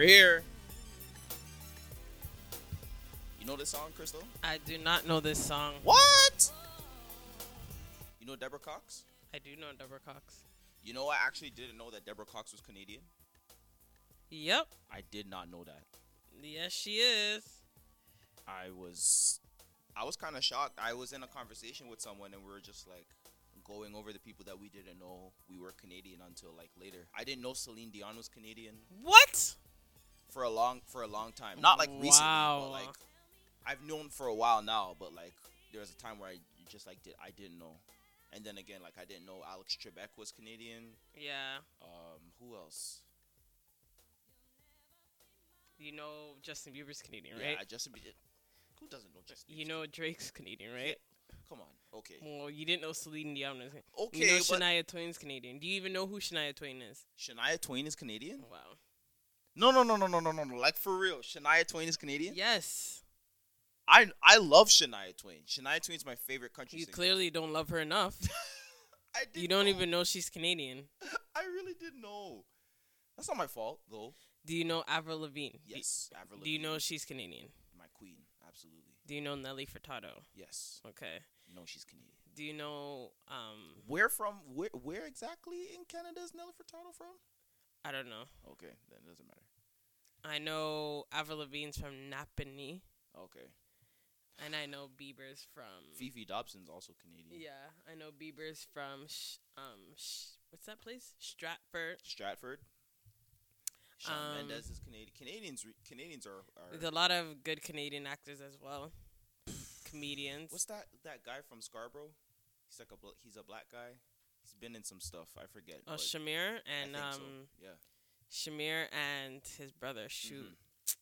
We're here. You know this song, Crystal? I do not know this song. What? You know Deborah Cox? I do know Deborah Cox. You know, I actually didn't know that Deborah Cox was Canadian. Yep. I did not know that. Yes, she is. I was, I was kind of shocked. I was in a conversation with someone, and we were just like going over the people that we didn't know we were Canadian until like later. I didn't know Celine Dion was Canadian What? For a long for a long time. Not like recently, Wow. but like I've known for a while now. But like there was a time where I just like did I didn't know. And then again, like I didn't know Alex Trebek was Canadian. Yeah. Um, who else? You know Justin Bieber's Canadian, right? Yeah. Justin Bieber. Who doesn't know Justin? You know Drake's Canadian, right? Come on. Okay. Well, you didn't know Celine Dion was. Okay, You know Shania Twain's Canadian. Do you even know who Shania Twain is? Shania Twain is Canadian? Wow. No, no, no, no, no, no, no, no. Like for real, Shania Twain is Canadian. Yes. I I love Shania Twain. Shania Twain's my favorite country You singer. clearly don't love her enough. I didn't you don't know. even know she's Canadian. I really didn't know. That's not my fault, though. Do you know Avril Lavigne? Do- Yes, Avril Do, you know she's Canadian? my queen? Absolutely. Do you know Nelly Furtado? Yes. Okay. No, she's Canadian. Do you know um Where from? Where where exactly in Canada is Nelly Furtado from? I don't know. Okay, then it doesn't matter. I know Avril Lavigne's from Napanee, Okay. and I know Bieber's from. Fefe Dobson's also Canadian. Yeah, I know Bieber's from sh- um sh- what's that place? Stratford. Stratford. Shawn Um, Mendes is Canadian. Canadians re- Canadians are, are There's a lot of good Canadian actors as well. Comedians. What's that that guy from Scarborough? He's like a bl- he's a black guy. He's been in some stuff. I forget. Oh, Shamier and um so. Yeah. Shamier and his brother. Shoot, Mhm.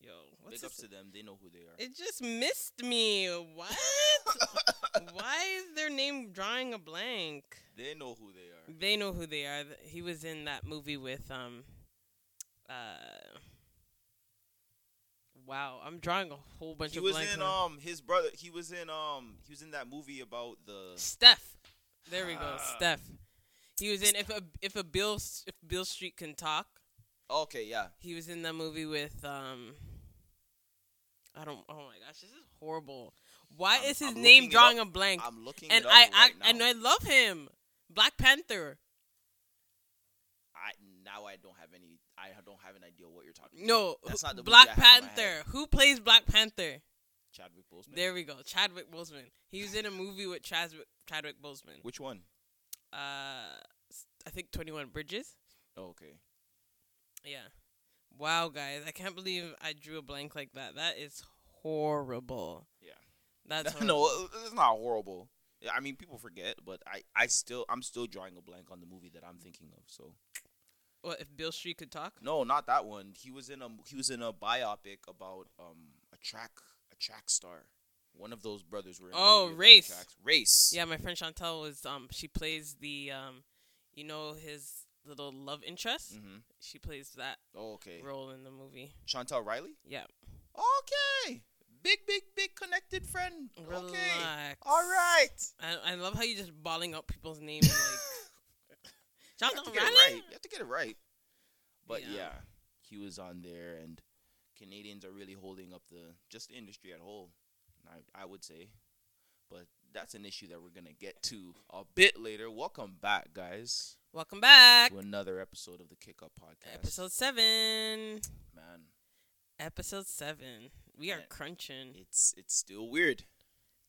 yo, what's Big up to them. They know who they are. It just missed me. What? Why is their name drawing a blank? they know who they are. They know who they are. He was in that movie with um uh Wow, I'm drawing a whole bunch He of He was in now. um his brother. He was in um he was in that movie about the Steph. There we go. Ah. Steph. He was in if a if a Bill if Beale Street can talk. Okay, yeah. He was in that movie with um I don't oh my gosh, this is horrible. Why I'm- is his I'm name drawing a blank? I'm looking and I, right I and I love him. Black Panther. I now I don't have any. I don't have an idea what you're talking. about. No, That's not the Black I have in my Panther. Who plays Black Panther? Chadwick Boseman. There we go. Chadwick Boseman. He was in a movie with Chadwick Chadwick Boseman. Which one? Uh, I think Twenty One Bridges. Oh, okay. Yeah. Wow, guys, I can't believe I drew a blank like that. That is horrible. Yeah. That's no, it's not horrible. Yeah, I mean, people forget, but I, I still, I'm still drawing a blank on the movie that I'm thinking of. So What if Beale Street could talk? no, not that one. He was in a, he was in a biopic about um a track, a track star. One of those brothers were. Oh, Race. Race. Yeah, my friend Chantel was um she plays the um you know his little love interest. Mm-hmm. She plays that Oh, okay. role in the movie. Chantel Riley. Yeah. Okay. Big, big, big connected friend. Relax. Okay. All right. I, I love how you're just balling up people's names like Chantel to get it Riley? right. You have to get it right. But Yeah. yeah. he was on there, and Canadians are really holding up the just the industry at whole. I I would say, but that's an issue that we're gonna get to a bit later. Welcome back, guys, Welcome back. to another episode of the Kick Up Podcast. Episode seven. man, Episode seven. We are crunching. it's it's still weird.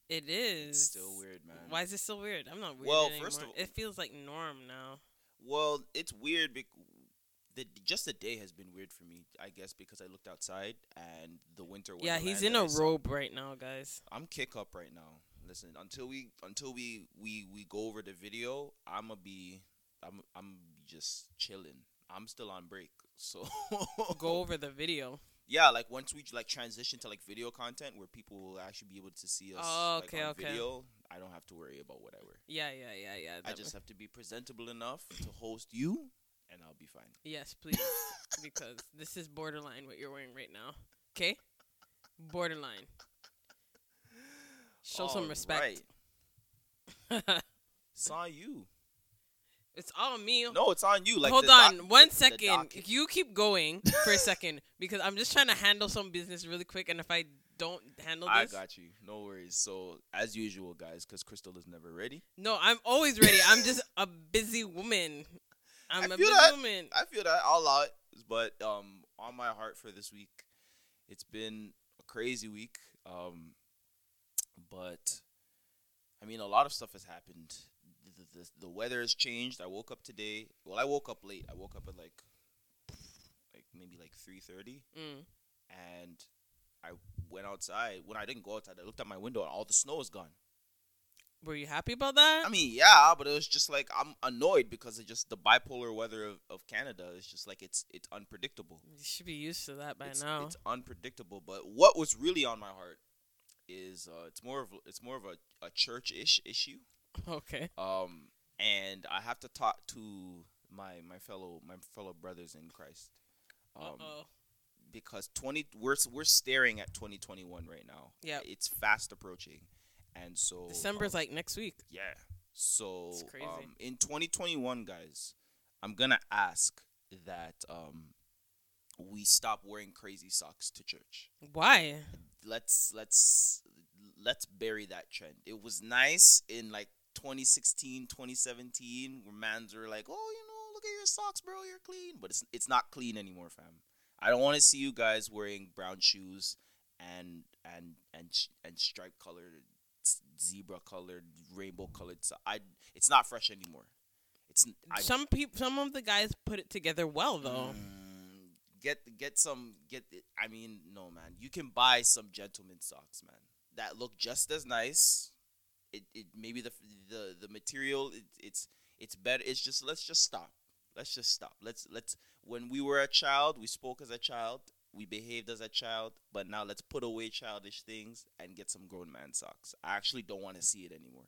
It is. It's still weird, man. Why is it still weird? I'm not weird Well, anymore. first of- all, it feels like norm now. Well, it's weird. Bec- the just the day has been weird for me. I guess because I looked outside and the winter. Yeah, he's in a robe right now, guys. I'm kick up right now. Listen, until we until we we we go over the video, I'ma be I'm I'm just chilling. I'm still on break. So Go over the video. Yeah, like once we like transition to like video content where people will actually be able to see us Oh, like, okay, on okay. video, I don't have to worry about whatever. Yeah, yeah, yeah, yeah. I just ma- have to be presentable enough to host you and I'll be fine. yes, please, because this is borderline what you're wearing right now. Okay, borderline. Show some respect. right. Saw you. It's all me. No, it's on you. Like Hold the doc- on, one second. you keep going for a second because I'm just trying to handle some business really quick, and if I don't handle this. I got you. No worries. So as usual, guys, because Crystal is never ready. no, I'm always ready. I'm just a busy woman. I'm I a feel that. woman. I feel that I'll allow it. But um, on my heart for this week, it's been a crazy week. Um, but I mean, a lot of stuff has happened. The, the, the, the weather has changed. I woke up today. Well, I woke up late. I woke up at like, like maybe like three thirty, Mm. and I went outside. When I didn't go outside, I looked out my window and all the snow is gone. Were you happy about that? I mean, yeah, but it was just like I'm annoyed because it's just the bipolar weather of, of Canada. It's just like it's it's unpredictable. you should be used to that by it's, now. it's unpredictable. But what was really on my heart is uh, it's more of it's more of a, a church ish issue. okay. Um, and I have to talk to my my fellow my fellow brothers in Christ. Um, oh. because twenty we're we're staring at twenty twenty one right now. Yeah. it's fast approaching, and so December's um, like next week. yeah. So It's crazy. um, in 2021, guys, I'm gonna ask that um, we stop wearing crazy socks to church. Why? Let's let's let's bury that trend. It was nice in like 2016, 2017, where mans were like, "Oh, you know, look at your socks, bro, you're clean." But it's it's not clean anymore, fam. I don't want to see you guys wearing brown shoes and and and and stripe colored, zebra colored, rainbow colored. So I, it's not fresh anymore. It's I, some people, some of the guys put it together well though. Mm, get get some get. I mean, no man, you can buy some gentleman socks, man, that look just as nice. It it maybe the the the material it, it's it's better. It's just let's just stop. Let's just stop. Let's let's when we were a child, we spoke as a child. We behaved as a child, but now let's put away childish things and get some grown man socks. I actually don't want to see it anymore.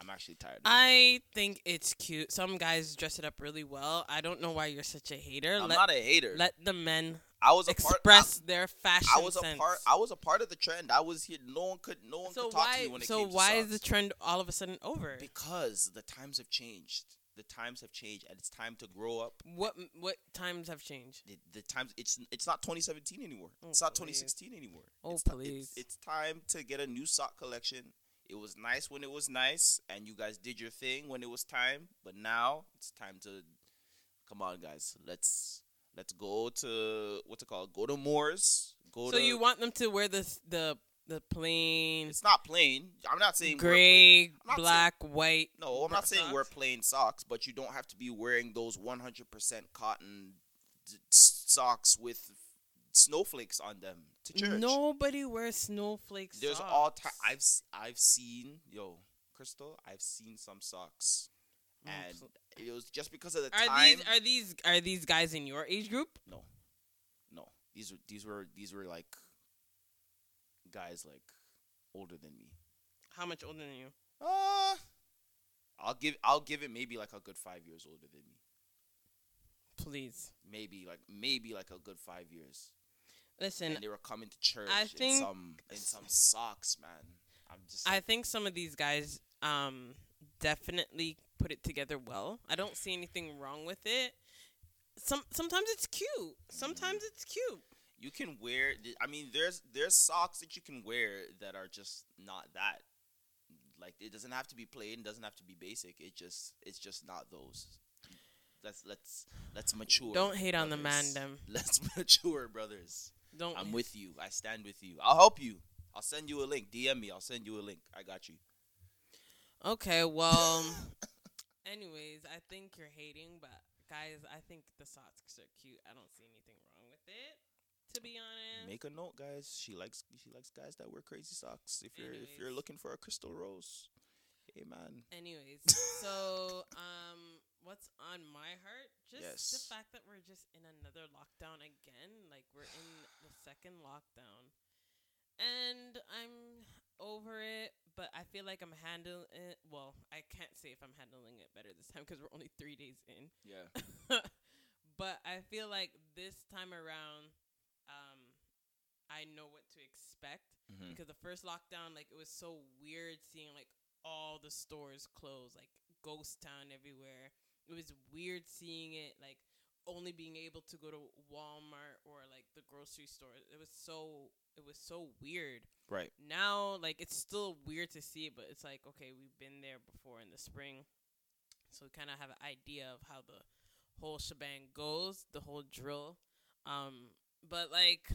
I'm actually tired. Of. I think it's cute. Some guys dress it up really well. I don't know why you're such a hater. I'm let not a hater. let the men I was a part. express their fashion I was a sense. part. I was a part of the trend. I was here. No one could. No one so could talk why? to me when it So came to why is the trend all of a sudden over? Because the times have changed. The times have changed, and it's time to grow up. What what times have changed? The, the times. It's it's not 2017 anymore. Oh, it's not please. 2016 anymore. Oh, it's please. it's, it's time to get a new sock collection. It was nice when it was nice, and you guys did your thing when it was time. But now it's time to come on, guys. Let's let's go to what's it called? Go to Moore's. Go So to. you want them to wear this the the plain It's not plain. I'm not saying wear plain- gray, not saying- black, white. No, I'm not saying wear socks? plain socks, but you don't have to be wearing those 100% cotton d- socks with snowflakes on them to church. Nobody wears snowflakes. There's all time. I've I've seen yo, Crystal. I've seen some socks, and it was just because of the Are time. these are these are these guys in your age group? no, no. These were these were these were like guys like older than me. How much older than you? Uh, I'll give I'll give it maybe like a good five years older than me. Please maybe like maybe like a good five years. listen. and they were coming to church I in some in some socks, man. I'm just I think some of these guys um definitely put it together well. I don't see anything wrong with it. Some sometimes it's cute. Sometimes Mm. it's cute. You can wear. I mean, there's there's socks that you can wear that are just not that. Like it doesn't have to be plain, doesn't have to be basic. It just it's just not those. Let's let's let's mature. Don't hate on the man them. Let's mature, brothers. Don't I'm with you. I stand with you. I'll help you. I'll send you a link. DM me. I'll send you a link. I got you. Okay, well anyways, I think you're hating, but guys, I think the socks are cute. I don't see anything wrong with it. To be honest. Make a note, guys. She likes she likes guys that wear crazy socks. If you're if you're looking for a crystal rose, hey man. Anyways, so um, what's on my heart? Just Yes. the fact that we're just in another lockdown again. Like we're in the second lockdown, and I'm over it. But I feel like I'm handling it. Well, I can't say if I'm handling it better this time because we're only three days in. Yeah. but I feel like this time around, I know what to expect Mm-hmm. because the first lockdown, like it was so weird seeing like all the stores closed, like ghost town everywhere. It was weird seeing it like only being able to go to Walmart or like the grocery store. It was so it was so weird. Right. Now like it's still weird to see it, but it's like okay, we've been there before in the spring. So we kind of have an idea of how the whole shebang goes, the whole drill. Um but like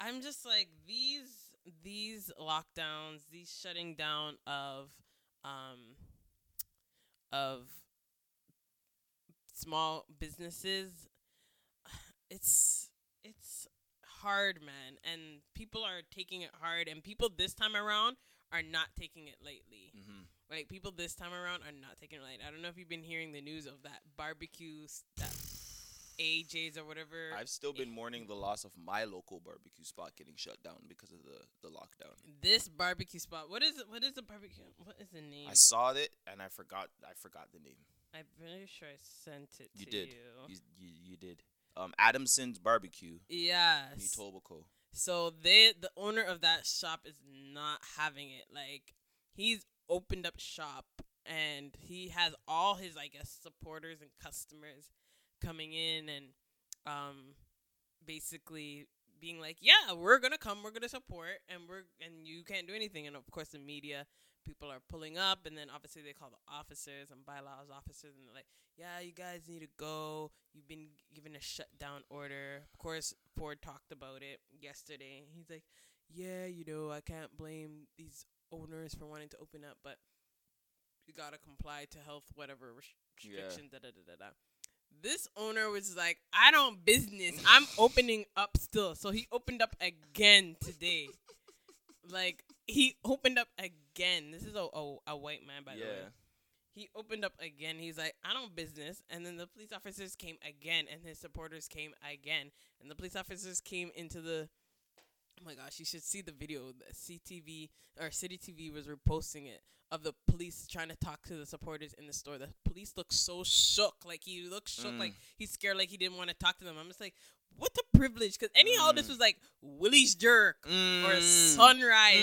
I'm just like these these lockdowns, these shutting down of um of small businesses it's it's hard man. And people are taking it hard and people this time around are not taking it lightly. Mm-hmm. like people this time around are not taking it light. I don't know if you've been hearing the news of that barbecue that aj's or whatever I've still been mourning the loss of my local barbecue spot getting shut down because of the the lockdown. this barbecue spot what is it what is the barbecue what is the name I saw it and I forgot I forgot the name. i'm pretty sure i sent it You to did. you You, you you did. Um, Adamson's Barbecue yes Etobicoke. So they the owner of that shop is not having it. Like he's opened up shop and he has all his I guess supporters and customers coming in and um basically being like, "Yeah, we're to come, we're to support and we're and you can't do anything." And of course the media people are pulling up and then obviously they call the officers and bylaws officers and they're like, "Yeah, you guys need to go. You've been given a shutdown order." Of course, Ford talked about it yesterday. He's like, "Yeah, you know, I can't blame these owners for wanting to open up, but you got to comply to health whatever restrictions, Yeah. da da da da da." This owner was like, "I don't business. I'm opening up still." So he opened up again today. like he opened up again. This is a a, a white man by the way he opened up again. He's like, I don't business. And then the police officers came again, and his supporters came again. And the police officers came into the. Oh my gosh, you should see the video. The CTV or City TV was reposting it of the police trying to talk to the supporters in the store. The police looked so shook. Like he looked shook, Mm. like he's scared, like he didn't want to talk to them. I'm just like, what the privilege? Because anyhow, this Mm. was like Willie's Jerk or Mm. Sunrise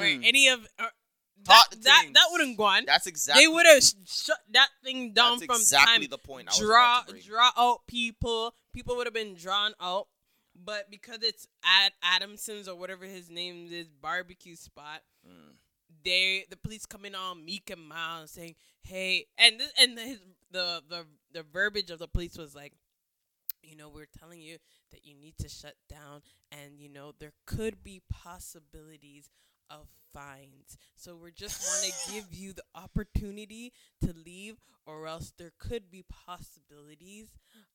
or Mm. any of. Or, that, that, that wouldn't go on That's exactly. they would have shut that thing down That's from exactly time. the point I was draw about to bring. draw out people. People would have been drawn out, but because it's at Adamson's or whatever his name is barbecue spot, Mm. they the police come in all meek and mild saying, "Hey," and this, and his, the the the verbiage of the police was like, you know, we're telling you that you need to shut down, and you know there could be possibilities of fines. So we're just want to give you the opportunity to leave, or else there could be possibilities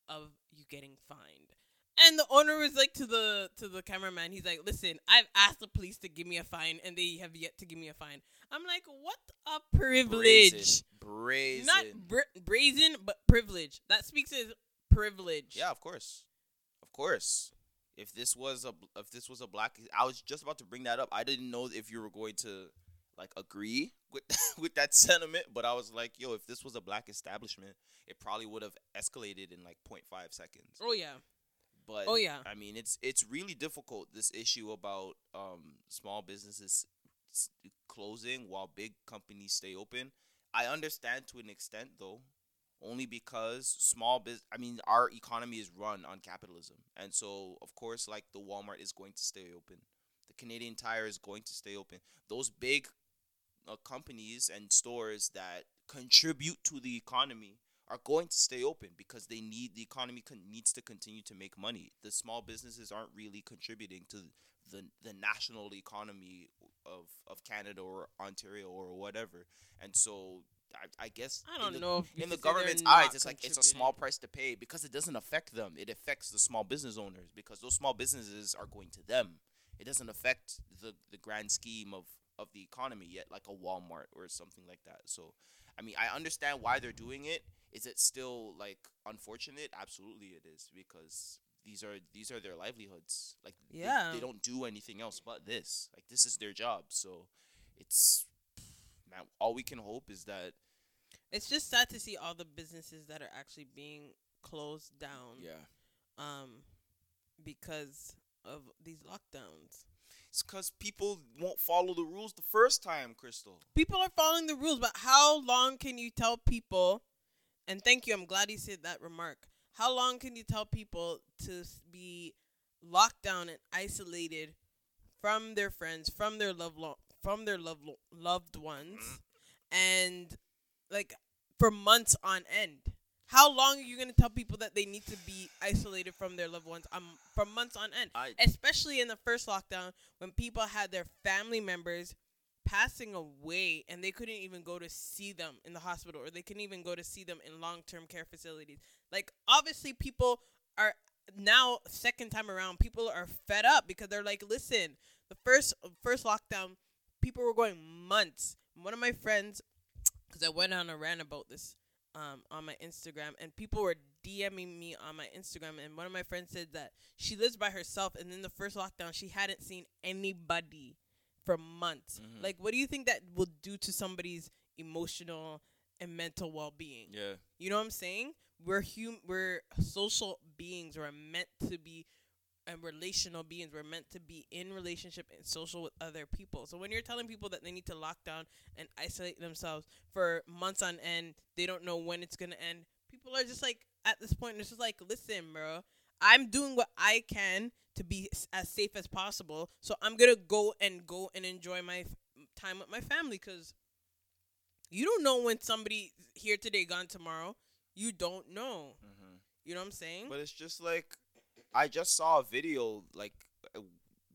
of you getting fined. And the owner was like to the to the cameraman, he's like, "Listen, I've asked the police to give me a fine, and they have yet to give me a fine." I'm like, "What a privilege!" Brazen. Brazen. Not bra- brazen, but privilege. That speaks as privilege. Yeah, of course, of course. If this was a if this was a black, I was just about to bring that up. I didn't know if you were going to like agree with with that sentiment, but I was like, yo, if this was a black establishment, it probably would have escalated in like 0.5 seconds. Oh yeah. But Oh yeah. I mean, it's it's really difficult this issue about um small businesses closing while big companies stay open. I understand to an extent though, only because small biz I mean, our economy is run on capitalism. And so, of course, like the Walmart is going to stay open. The Canadian Tire is going to stay open. Those big uh, companies and stores that contribute to the economy are going to stay open because they need the economy con- needs to continue to make money. The small businesses aren't really contributing to the the national economy of of Canada or Ontario or whatever. And so I, I guess I don't the- know. If in the could say they're government's eyes, it's like it's a small price to pay because it doesn't affect them. It affects the small business owners because those small businesses are going to them. It doesn't affect the the grand scheme of of the economy yet, like a Walmart or something like that. So, I mean, I understand why they're doing it. Is it still like unfortunate? Absolutely, it is because these are these are their livelihoods. Like, they- Yeah. they, don't do anything else but this. Like, this is their job. So, it's man. All we can hope is that It's just sad to see all the businesses that are actually being closed down. yeah. Um, because of these lockdowns. It's because people won't follow the rules the first time, Crystal. People are following the rules, but how long can you tell people? And thank you, I'm glad you said that remark. How long can you tell people to be locked down and isolated from their friends, from their love, lo- from their love, lo- loved ones, and like for months on end? How long are you gonna tell people that they need to be isolated from their loved ones um for months on end? I especially in the first lockdown when people had their family members passing away and they couldn't even go to see them in the hospital or they couldn't even go to see them in long-term care facilities. Like obviously people are now second time around people are fed up because they're like listen the first first lockdown people were going months. One of my friends because i went on a rant about this um, on my instagram and people were DMing me on my Instagram, and one of my friends said that she lives by herself, and in the first lockdown, she hadn't seen anybody for months. Mhm. Like, what do you think that will do to somebody's emotional and mental well being? yeah. You know what I'm saying? We're hum- we're social beings. We're meant to be and relational beings. We're meant to be in relationship and social with other people. So when you're telling people that they need to lock down and isolate themselves for months on end, they don't know when it's gonna end. People are just like at this point, it's just like, listen, bro, I'm doing what I can to be as safe as possible. So I'm gonna go and go and enjoy my f- time with my family because you don't know when somebody here today gone tomorrow. You don't know. Mm-hmm. You know what I'm saying? But it's just like I just saw a video like uh,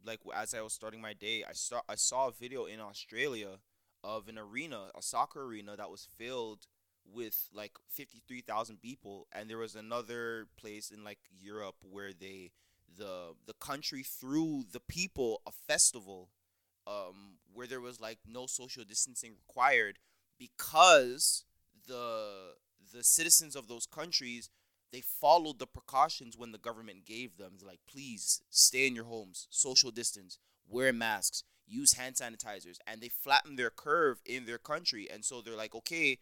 like as I was starting my day, I saw I saw a video in Australia of an arena, a soccer arena that was filled with like 53,000 people and there was another place in like Europe where they the the country threw the people a festival um where there was like no social distancing required because the the citizens of those countries they followed the precautions when the government gave them. Like, please stay in your homes, social distance, wear masks, use hand sanitizers, and they flattened their curve in their country. And so they're like, okay,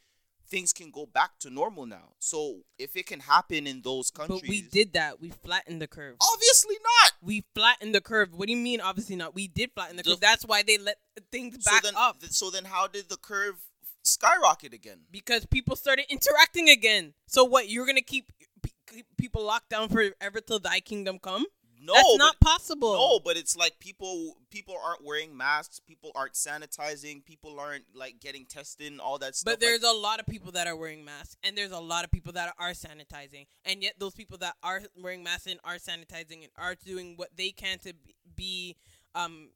things can go back to normal now. So if it can happen in those countries, but we did that. We flattened the curve. obviously not. We flattened the curve. What do you mean? Obviously not. We did flatten the The- curve. That's why they let things back so then, up th- so then, how did the curve skyrocket again? because people started interacting again. So what? You're gonna keep pe- keep people locked down forever till thy kingdom come? No, That's but- not possible. No, but it's like people people aren't wearing masks, people aren't sanitizing, people aren't like getting tested and all that stuff. But there's a lot of people that are wearing masks, and there's a lot of people that are sanitizing, and yet those people that are wearing masks and are sanitizing and are doing what they can to be- be um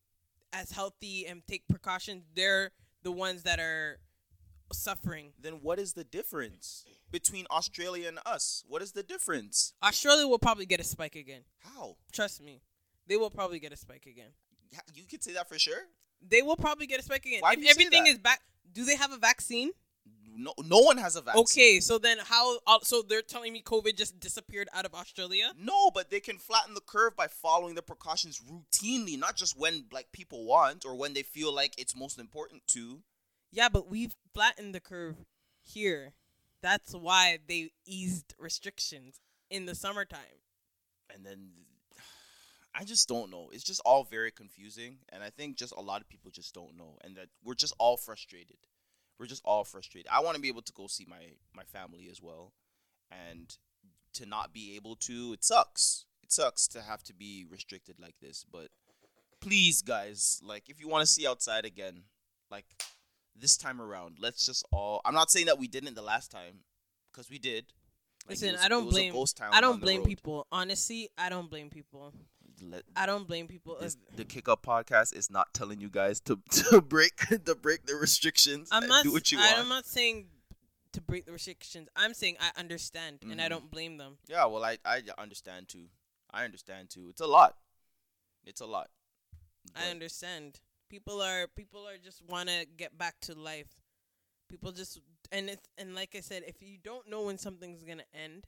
as healthy and take precautions, they're the ones that are suffering. then what is the difference between Australia and us? What is the difference? Australia will probably get a spike again. How? Trust me, they will probably get a spike again. You could say that for sure. They will probably get a spike again. Why if do you say everything is back, do they have a vaccine? No, no one has a vaccine. Okay, so then how? uh, So they're telling me COVID just disappeared out of Australia? No, but they can flatten the curve by following the precautions routinely, not just when like people want or when they feel like it's most important to. Yeah, but we've flattened the curve here. That's why they eased restrictions in the summertime. And then I just don't know. It's just all very confusing, and I think just a lot of people just don't know, and that we're just all frustrated. We're just all frustrated. I want to be able to go see my my family as well, and to not be able to, it sucks. It sucks to have to be restricted like this. But please, guys, like if you want to see outside again, like this time around, let's just all. I'm not saying that we didn't the last time, because we did. Like, Listen, was- I don't blame- I don't blame road. people. Honestly, I don't blame people. Let- I don't blame people. this, the kick up podcast is not telling you guys to to break to break the restrictions. I'm not. do what you want. I'm not saying to break the restrictions. I'm saying I understand and I Mhm. don't blame them. yeah, well, I I understand too. I understand too. It's a lot. It's a lot. I understand. People are people are just want to get back to life. People just and it's and like I said, if you don't know when something's gonna end,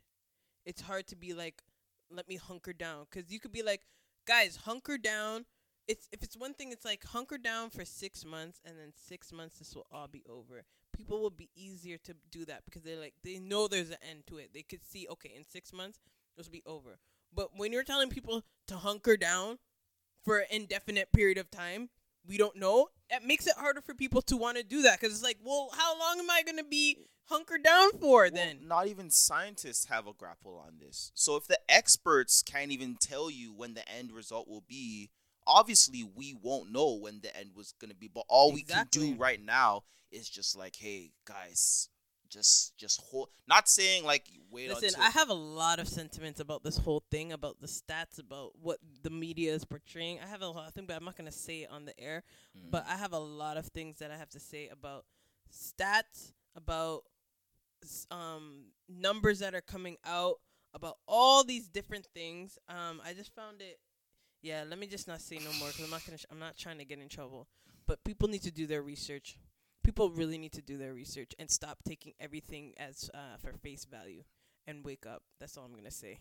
it's hard to be like, let me hunker down, because you could be like, guys, hunker down. It's if it's one thing, it's like hunker down for six months, and then six months this will all be over. People will be easier to do that because they're like they know there's an end to it. They could see okay, in six months this will be over. But when you're telling people to hunker down for an indefinite period of time. We don't know. It makes it harder for people to want to do that because it's like, well, how long am I gonna be hunkered down for Well, then? not even scientists have a grapple on this. So if the experts can't even tell you when the end result will be, obviously we won't know when the end was gonna be. But all we can do right now is just like, hey guys, just just hold. Not saying like wait Listen, until. I have a lot of sentiments about this whole thing, about the stats, about what the media is portraying. I have a lot of things, but I'm not gonna say it on the air. Mm. But I have a lot of things that I have to say about stats, about um numbers that are coming out, about all these different things. Um, I just found it. Yeah, let me just not say no more because I'm not gonna. Sh- I'm not trying to get in trouble. But people need to do their research. People really need to do their research and stop taking everything as uh, for face value and wake up. That's all I'm gonna say.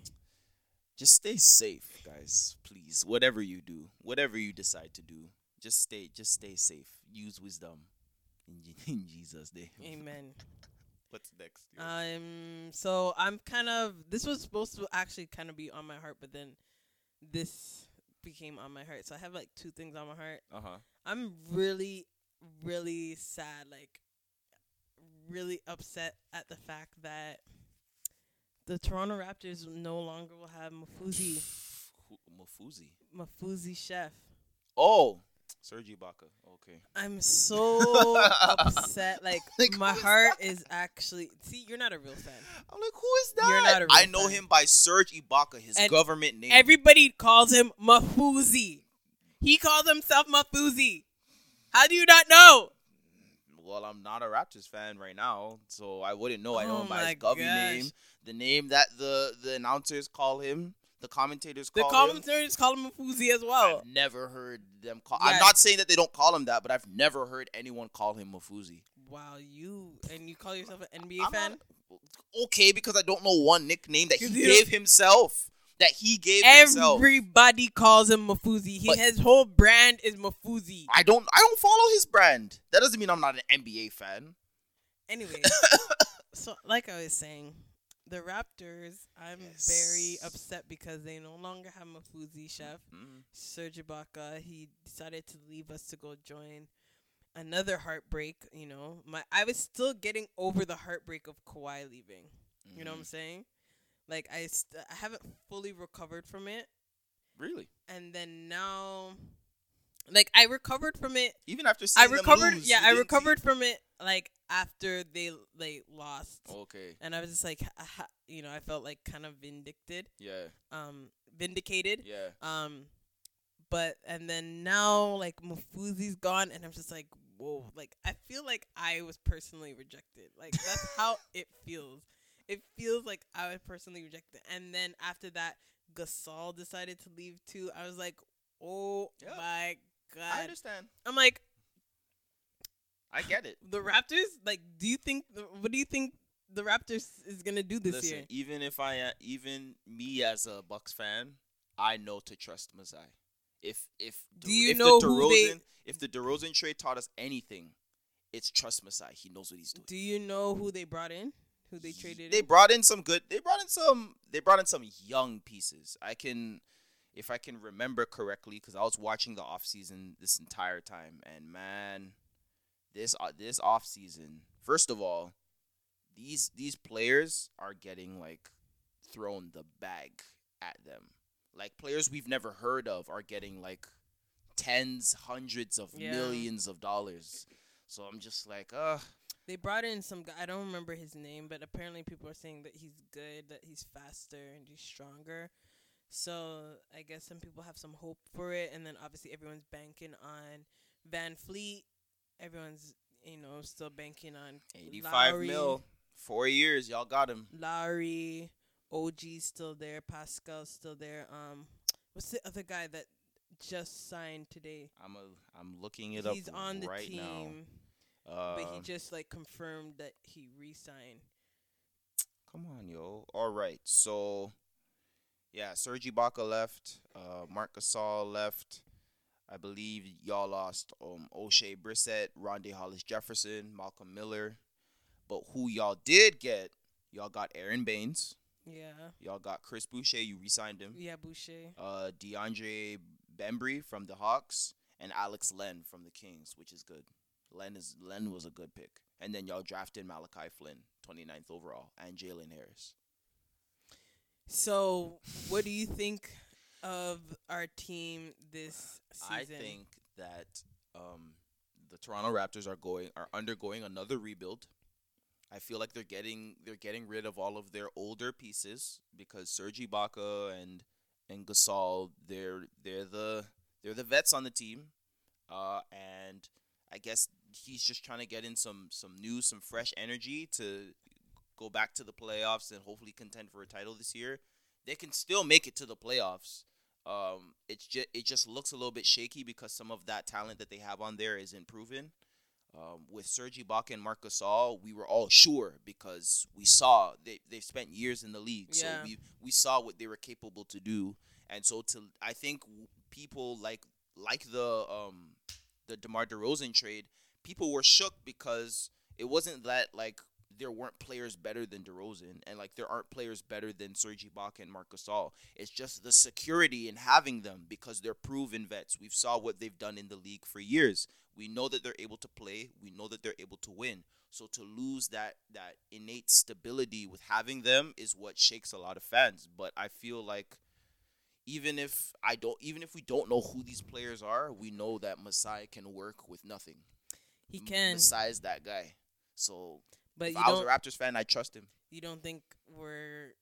just stay safe, guys. Please, whatever you do, whatever you decide to do, just stay, just stay safe. Use wisdom, in, in Jesus' name. Amen. What's next? Um. So I'm kind of. This was supposed to actually kind of be on my heart, but then this became on my heart. So I have like two things on my heart. Uh huh. I'm really, really sad. Like, really upset at the fact that the Toronto Raptors no longer will have Mafuzi, Mafuzi. Mafuzi chef. Oh, Sergi Ibaka. Okay. I'm so upset. Like, Like, my heart is actually. See, you're not a real fan. I'm like, who is that? You're not a real I know fan. him by Serge Ibaka, his And government name. Everybody calls him Mafuzi. He calls himself Mafuzi. How do you not know? well, I'm not a Raptors fan right now, so I wouldn't know. I know Oh him by his gosh. name, the name that the the announcers call him, the commentators call him. The commentators call him Mafuzi as well. I've never heard them call. Yeah. I'm not saying that they don't call him that, but I've never heard anyone call him Mafuzi. Wow, you and you call yourself an NBA I'm fan? not- okay, because I don't know one nickname that he gave himself. That he gave himself. Everybody calls him Mafuzi. He, his whole brand is Mafuzi. I don't. I don't follow his brand. That doesn't mean I'm not an NBA fan. Anyway, so like I was saying, the Raptors, I'm very upset because they no longer have Mafuzi chef. Mm. Serge Ibaka, he decided to leave us to go join another heartbreak. You know, my I was still getting over the heartbreak of Kawhi leaving. You know what I'm Mhm. saying? Like I, st- I haven't fully recovered from it, Really? and then now, like I recovered from it. Even after I recovered. lose, yeah, I recovered from it like after they they lost, Okay. and I was just like, you know, I felt like kind of vindicted, Yeah. um, vindicated. Yeah. Um, but and then now like Mafuzi's gone, and I'm just like, whoa! Like I feel like I was personally rejected. Like that's how it feels. It feels like I would personally reject it. And then after that, Gasol decided to leave too. I was like, oh Yeah. my god. I understand. I'm like I get it. the Raptors. Like, do you think? What do you think the Raptors is gonna do this Listen, year? even if I, uh, even me as a Bucks fan, I know to trust Masai. If if Do you if know the who they- if the DeRozan trade taught us anything, it's trust Masai. He knows what he's doing. Do you know who they brought in? Who they traded? They in? brought in some good. They brought in some. They brought in some young pieces. I can, if I can remember correctly, because I was watching the off season this entire time, and man, this uh, this off season, first of all, these these players are getting like thrown the bag at them. Like players we've never heard of are getting like tens, hundreds of Yeah. millions of dollars. So I'm just like, uh They brought in some guy. I don't remember his name, but apparently people are saying that he's good, that he's faster and he's stronger. So I guess some people have some hope for it, and then obviously everyone's banking on VanVleet. Everyone's you know still banking on 85 Lowry. mil, four years. Y'all got him. Lowry, OG's still there, Pascal's still there. Um, what's the other guy that just signed today? I'm a, I'm looking it He's up He's on the right team, now. Uh, but he just like confirmed that he re-signed. come on, yo. All right, so yeah, Serge Ibaka left. Uh, Marc Gasol left. I believe y'all lost um Oshae Brissett, Rondae Hollis-Jefferson, Malcolm Miller. But who y'all did get? Y'all got Aron Baynes. Yeah, Y'all got Chris Boucher. You re-signed him. yeah, Boucher. Uh, DeAndre Bembry from the Hawks and Alex Len from the Kings, which is good. Len is Len was a good pick, and then y'all drafted Malachi Flynn, 29th overall, and Jalen Harris. So, what do you think of our team this season? I think that um, the Toronto Raptors are going are undergoing another rebuild. I feel like they're getting they're getting rid of all of their older pieces because Serge Ibaka and and Gasol they're they're the they're the vets on the team, uh, and I guess he's just trying to get in some some new some fresh energy to go back to the playoffs and hopefully contend for a title this year. They can still make it to the playoffs. Um, it's just it just looks a little bit shaky because some of that talent that they have on there isn't proven. Um, with Serge Ibaka and Marc Gasol, we were all sure because we saw they they spent years in the league, so we we saw what they were capable to do, and so to I think people like like the um the DeMar DeRozan trade, people were shook because it wasn't that like there weren't players better than DeRozan and like there aren't players better than Serge Ibaka and Marc Gasol. It's just the security in having them because they're proven vets. We've saw what they've done in the league for years. We know that they're able to play. We know that they're able to win. So to lose that that innate stability with having them is what shakes a lot of fans. But I feel like even if I don't even if we don't know who these players are, we know that Masai can work with nothing. He can, Masai's that guy. So but if I was a. Raptors fan, I trust him. You don't think we're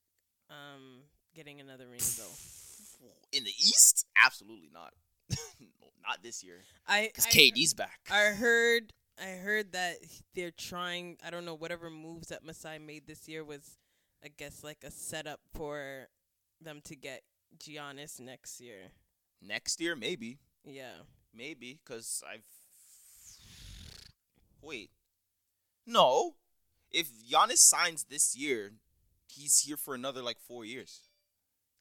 um getting another ring though? In the East, absolutely not. no, not this year. I Because KD's back. I heard I heard that they're trying I don't know whatever moves that Masai made this year was I guess like a setup for them to get Giannis next year. Next year, maybe, Yeah. maybe, because I've wait. No, if Giannis signs this year, he's here for another like four years.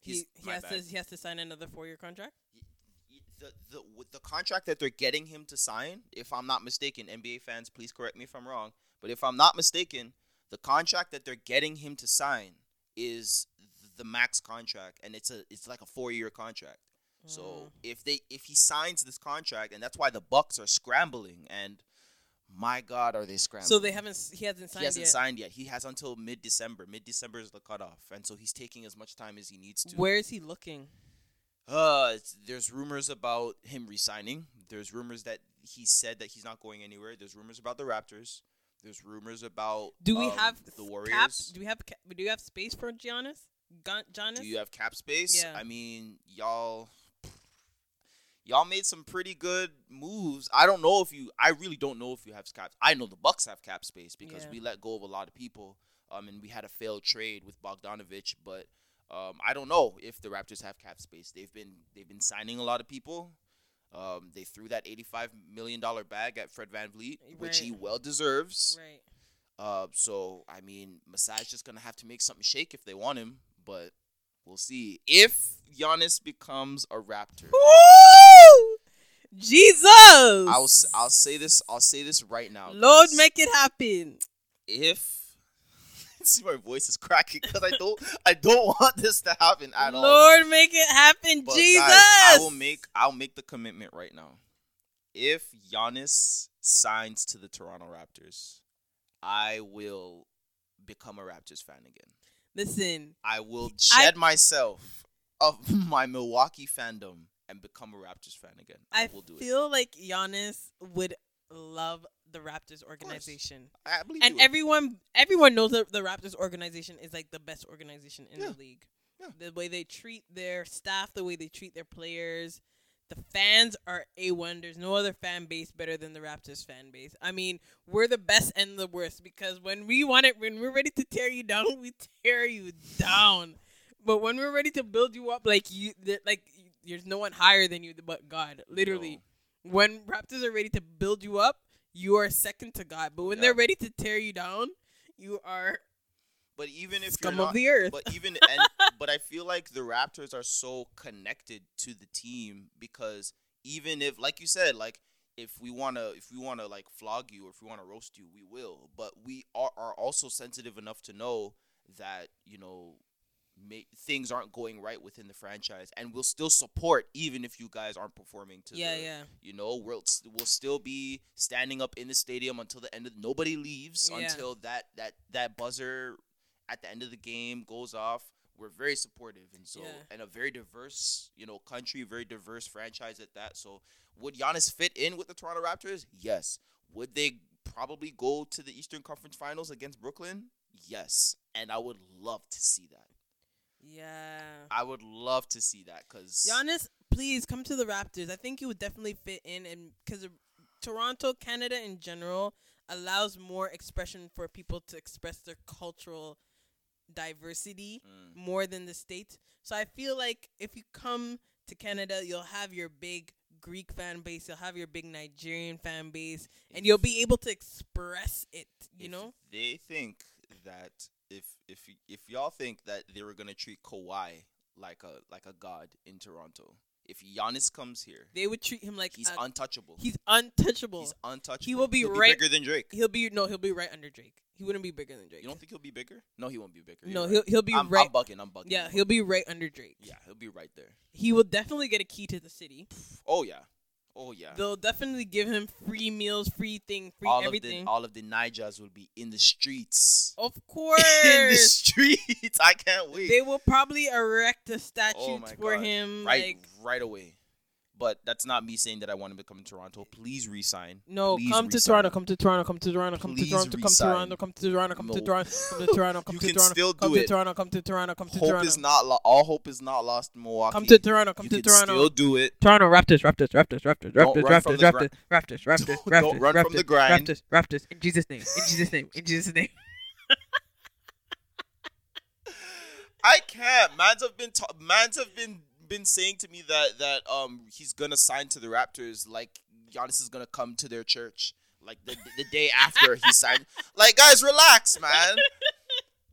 He He's- he my has bad. to he has to sign another 4-year contract? The the the contract that they're getting him to sign, if I'm not mistaken, NBA fans, please correct me if I'm wrong, but if I'm not mistaken, the contract that they're getting him to sign is the max contract, and it's a it's like a four year contract. So Mm. if they if he signs this contract, and that's why the Bucks are scrambling, and my God, are they scrambling? So they haven't he hasn't signed he hasn't yet. signed yet. He has until mid December. Mid December is the cutoff, and so he's taking as much time as he needs to. Where is he looking? Uh, there's rumors about him resigning. There's rumors that he said that he's not going anywhere. There's rumors about the Raptors. There's rumors about Do we um, have the Cap, Warriors. do we have do you have space for Giannis? Giannis? Do you have cap space? Yeah. I mean, y'all y'all made some pretty good moves. I don't know if you I really don't know if you have cap. I know the Bucks have cap space because Yeah. we let go of a lot of people. Um and we had a failed trade with Bogdanovich, but um I don't know if the Raptors have cap space. They've been they've been signing a lot of people. Um, they threw that eighty-five million dollar bag at Fred VanVleet, which he well deserves. right. Uh, so I mean, Masai's just gonna have to make something shake if they want him, but we'll see. If Giannis becomes a Raptor, Woo! Jesus! I'll I'll say this I'll say this right now. Lord, make it happen. if see my voice is cracking because I don't I don't want this to happen at all. Lord, make it happen, But Jesus. guys, I will make I'll make the commitment right now. If Giannis signs to the Toronto Raptors, I will become a Raptors fan again. Listen, I will I- shed myself of my Milwaukee fandom and become a Raptors fan again. I, I will do it. I feel like Giannis would love the Raptors organization. I believe And everyone everyone knows that the Raptors organization is like the best organization in Yeah. the league. Yeah. The way they treat their staff, the way they treat their players, the fans are A1. There's no other fan base better than the Raptors fan base. I mean, we're the best and the worst because when we want it, when we're ready to tear you down, we tear you down. But when we're ready to build you up, like you, like there's no one higher than you but God. Literally, when Raptors are ready to build you up, you are second to God. But when they're ready to tear you down, you are But even if scum you're of not, the earth. but even and but I feel like the Raptors are so connected to the team because even if like you said like if we want to if we want to like flog you or if we want to roast you we will but we are, are also sensitive enough to know that you know things aren't going right within the franchise, and we'll still support even if you guys aren't performing to yeah, the, yeah. you know, we'll we'll still be standing up in the stadium until the end of nobody leaves Yeah. until that that that buzzer at the end of the game goes off. We're very supportive and so Yeah. and a very diverse, you know, country, very diverse franchise at that. So would Giannis fit in with the Toronto Raptors? Yes. Would they probably go to the Eastern Conference Finals against Brooklyn? Yes. And I would love to see that. Yeah. I would love to see that cuz Giannis, please come to the Raptors. I think you would definitely fit in, and because Toronto, Canada in general, allows more expression for people to express their cultural diversity Mm. more than the states. So I feel like if you come to Canada, you'll have your big Greek fan base, you'll have your big Nigerian fan base, and you'll be able to express it. You know? they think that if if if y'all think that they were gonna treat Kawhi like a like a god in Toronto, if Giannis comes here, They would treat him like he's a- untouchable. he's untouchable. He's untouchable. He will be He'll right- bigger than Drake. he'll be no, he'll be right under Drake. He wouldn't be bigger than Drake. You don't think he'll be bigger? No, he won't be bigger. You're no, right. he'll he'll be I'm, right. I'm bugging. I'm bugging. yeah, he'll be right under Drake. Yeah, he'll be right there. He will definitely get a key to the city. Oh yeah. Oh yeah. They'll definitely give him free meals, free thing, free all everything. of the all of the Naijas will be in the streets. of course. in the streets. I can't wait. they will probably erect a oh statue Oh for God. him. right Like right away. But that's not me saying that I want him to come to Toronto. Please resign. no, Please come to resign. Toronto, come to Toronto, come to Toronto, come to Toronto, come to. Toronto, come to Toronto, come to Toronto, come to Toronto, come You to can Toronto, still come do to it. Toronto, come to Toronto, come to Hope Toronto. is not lo- all hope is not lost in Milwaukee. Come to Toronto, come you to Toronto. still do it. Toronto Raptors, Raptors, Raptors, Raptors, Don't Raptors, run from Raptors, the Raptors, Raptors, Raptors, Don't- Raptors, don't run from the Raptors, grind. Raptors, Raptors. In Jesus' name, in Jesus' name, in Jesus' name. I can't. Mans have been ta- Mans have been been saying to me that that um he's gonna sign to the Raptors. Like Giannis is gonna come to their church. Like the the day after he signed. Like guys, relax, man.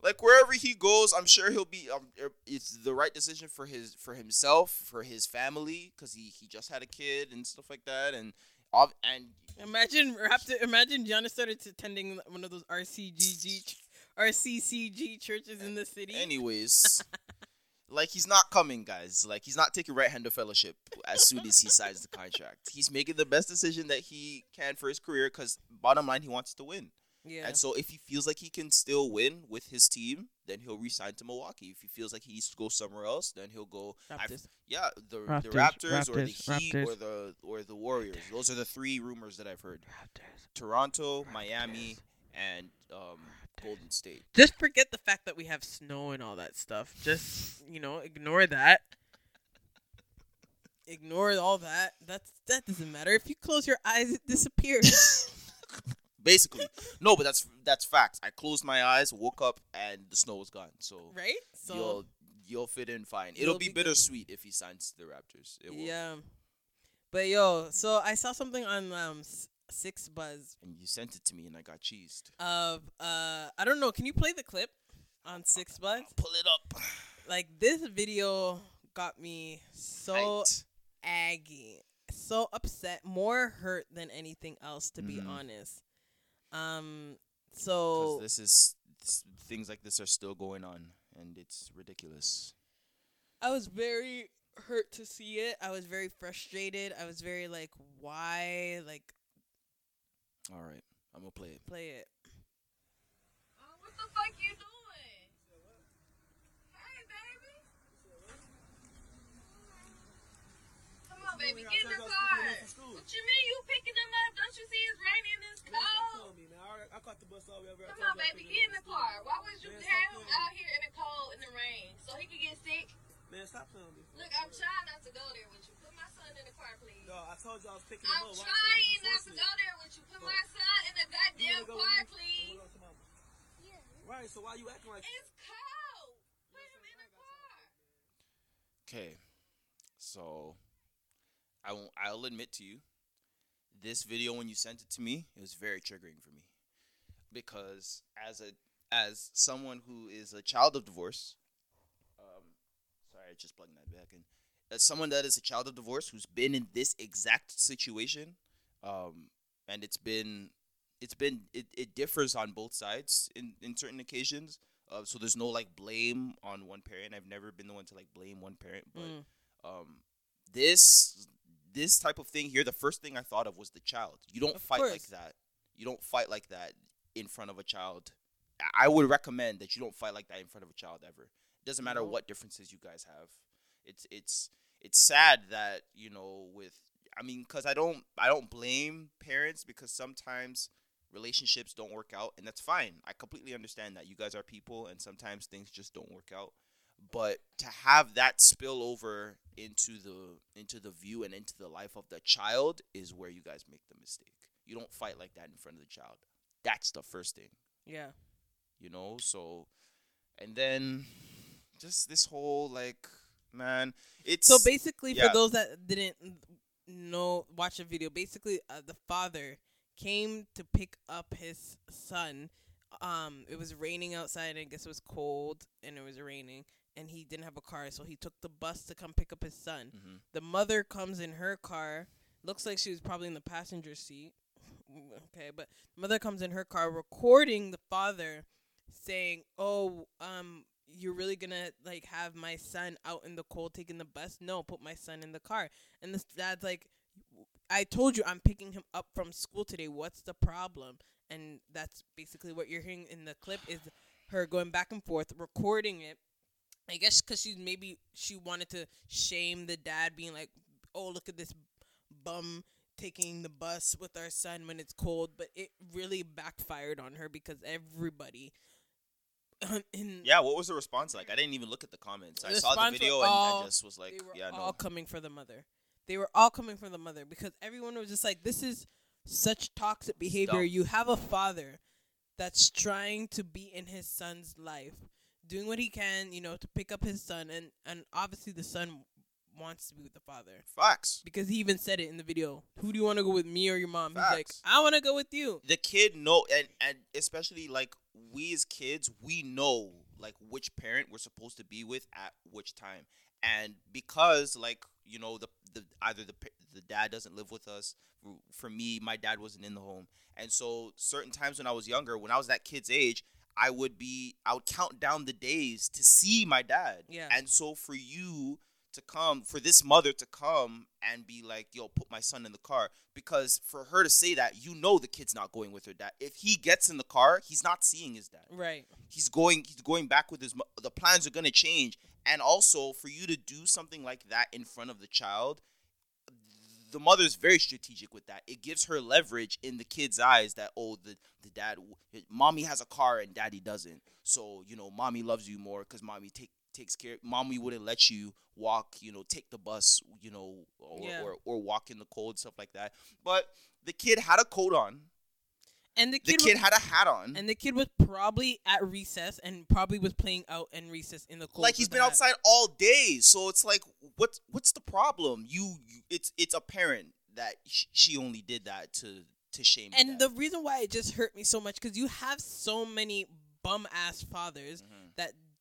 Like wherever he goes, I'm sure he'll be. Um, er, it's the right decision for his for himself, for his family, because he he just had a kid and stuff like that, and and Imagine Raptor. Imagine Giannis started attending one of those RCGG, RCCG churches in the city. Anyways, like he's not coming, guys. Like he's not taking right hander fellowship as soon as he signs the contract. He's making the best decision that he can for his career because bottom line, he wants to win. yeah. And so if he feels like he can still win with his team, then he'll resign to Milwaukee. If he feels like he needs to go somewhere else, then he'll go. I've- Raptors. yeah, the Raptors, the Raptors, or the Raptors, Heat Raptors. or the or the Warriors. Those are the three rumors that I've heard. Raptors. Toronto, Miami, and um, Golden State. Just forget the fact that we have snow and all that stuff. Just you know, ignore that. Ignore all that. That's that doesn't matter. If you close your eyes, it disappears. Basically, no, but that's that's facts. I closed my eyes, woke up, and the snow was gone. So right? So you'll you'll fit in fine. It'll be, be good. bittersweet if he signs to the Raptors. It will. yeah. But yo, so I saw something on um S- Six Buzz And you sent it to me, and I got cheesed. of uh I don't know. Can you play the clip on 6ixBuzz? Pull it up. Like this video got me so aggy, so upset, more hurt than anything else, to be Mhm. honest. Um, so this is this, things like this are still going on, and it's ridiculous. I was very hurt to see it. I was very frustrated. I was very like, why? Like, All right, I'm gonna play it. play it. Oh, what the fuck you doing? Hey, baby. Come on, baby, get in the car. What you mean you picking them up? Don't you see it's raining and it's cold? I caught the bus all the way over. Come on, baby, get in the car. Why would you have him out here in the cold, in the rain, so he could get sick? Man, stop playing with me. Look, I'm trying not to go there with you. Put my son in the car, please. No, I told you I was picking I'm him up. Why the fuck trying not to go there with you. Put my son in the goddamn go car, with please. I wanna go to mama. Right, so why you acting like It's cold. Put him in the car. Okay, so I won't. I'll admit to you, this video when you sent it to me, it was very triggering for me because as a as someone who is a child of divorce, um, sorry, I just plugged that back in. As someone that is a child of divorce who's been in this exact situation, um, and it's been it's been it, it differs on both sides in in certain occasions Uh, so there's no like blame on one parent. I've never been the one to like blame one parent, but Mm. um, this this type of thing here, the first thing I thought of was the child. You don't Of fight like that. You don't fight like that in front of a child. I- I would recommend that you don't fight like that in front of a child ever. It doesn't matter No. what differences you guys have. It's it's it's sad that you know with I mean because I don't I don't blame parents because sometimes relationships don't work out and that's fine. I completely understand that you guys are people and sometimes things just don't work out. But to have that spill over into the into the view and into the life of the child is where you guys make the mistake. You don't fight like that in front of the child. That's the first thing Yeah. you know so and then just this whole like man it's So basically, yeah. for those that didn't know, watch the video. Basically, uh, the father came to pick up his son. Um, it was raining outside. I guess it was cold, and it was raining, and he didn't have a car, so he took the bus to come pick up his son. Mhm. The mother comes in her car. Looks like she was probably in the passenger seat. Okay, but mother comes in her car recording the father saying, "Oh, um, you're really gonna like have my son out in the cold taking the bus? No, put my son in the car." And the dad's like, "I told you I'm picking him up from school today. What's the problem?" And that's basically what you're hearing in the clip is her going back and forth, recording it. I guess because she maybe she wanted to shame the dad, being like, "Oh, look at this bum." taking the bus with our son when it's cold but it really backfired on her because everybody in yeah what was the response like i didn't even look at the comments i saw the video were and i just was like they were yeah all no coming for the mother. They were all coming for the mother because everyone was just like, "This is such toxic behavior." dumb. You have a father that's trying to be in his son's life, doing what he can, you know, to pick up his son, and and obviously the son wants to be with the father facts because he even said it in the video. Who do you want to go with, me or your mom? He's like, "I want to go with you." the kid no, and and especially like we as kids we know like which parent we're supposed to be with at which time. And because like you know the the either the the dad doesn't live with us for, for me my dad wasn't in the home. And so certain times when i was younger when i was that kid's age i would be i would count down the days to see my dad. Yeah. and so for you to come for this mother to come and be like yo put my son in the car. Because for her to say that you know the kid's not going with her dad. If he gets in the car he's not seeing his dad. Right. he's going he's going back with his the plans are going to change. And also for you to do something like that in front of the child the mother's very strategic with that. It gives her leverage in the kid's eyes that oh the the dad mommy has a car and daddy doesn't. So you know mommy loves you more because mommy take takes care mommy wouldn't let you walk you know take the bus you know or, Yeah. or, or walk in the cold stuff like that. But the kid had a coat on. And the the kid, kid was, had a hat on. and the kid was probably at recess and probably was playing out in recess in the cold. like he's been outside all day. So it's like what's what's the problem? You, you it's it's apparent that she only did that to to shame And the reason why it just hurt me so much because you have so many bum ass fathers Mhm, that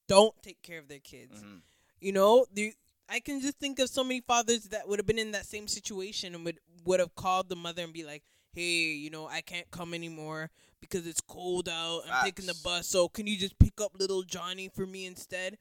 don't take care of their kids. mhm. You know, the I can just think of so many fathers that would have been in that same situation and would would have called the mother and be like, "Hey, you know, I can't come anymore because it's cold out. I'm taking the bus, so can you just pick up little Johnny for me instead?"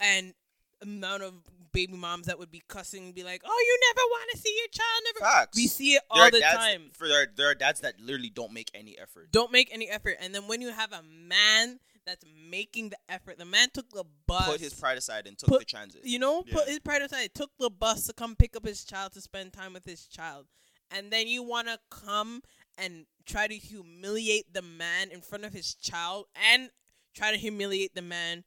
And amount of baby moms that would be cussing and be like, "Oh, you never want to see your child never." Facts. We see it There all are the time. For there, there are dads that literally don't make any effort. Don't make any effort, and then when you have a man that's making the effort, the man took the bus. Put his pride aside and took Put- the transit. you know, put his pride aside, took the bus to come pick up his child to spend time with his child. And then you want to come and try to humiliate the man in front of his child and try to humiliate the man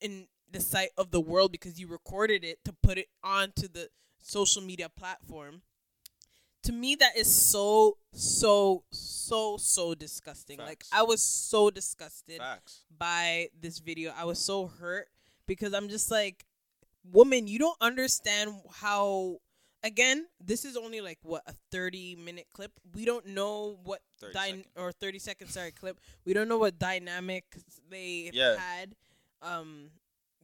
in the sight of the world because you recorded it to put it onto the social media platform. To me, that is so, so, so, so disgusting. Like, I was so disgusted Facts. by this video. I was so hurt because I'm just like, woman, you don't understand how. Again, this is only like what a 30 minute clip. We don't know what 30 dy- or 30 second sorry clip. We don't know what dynamics they Yeah. had, um,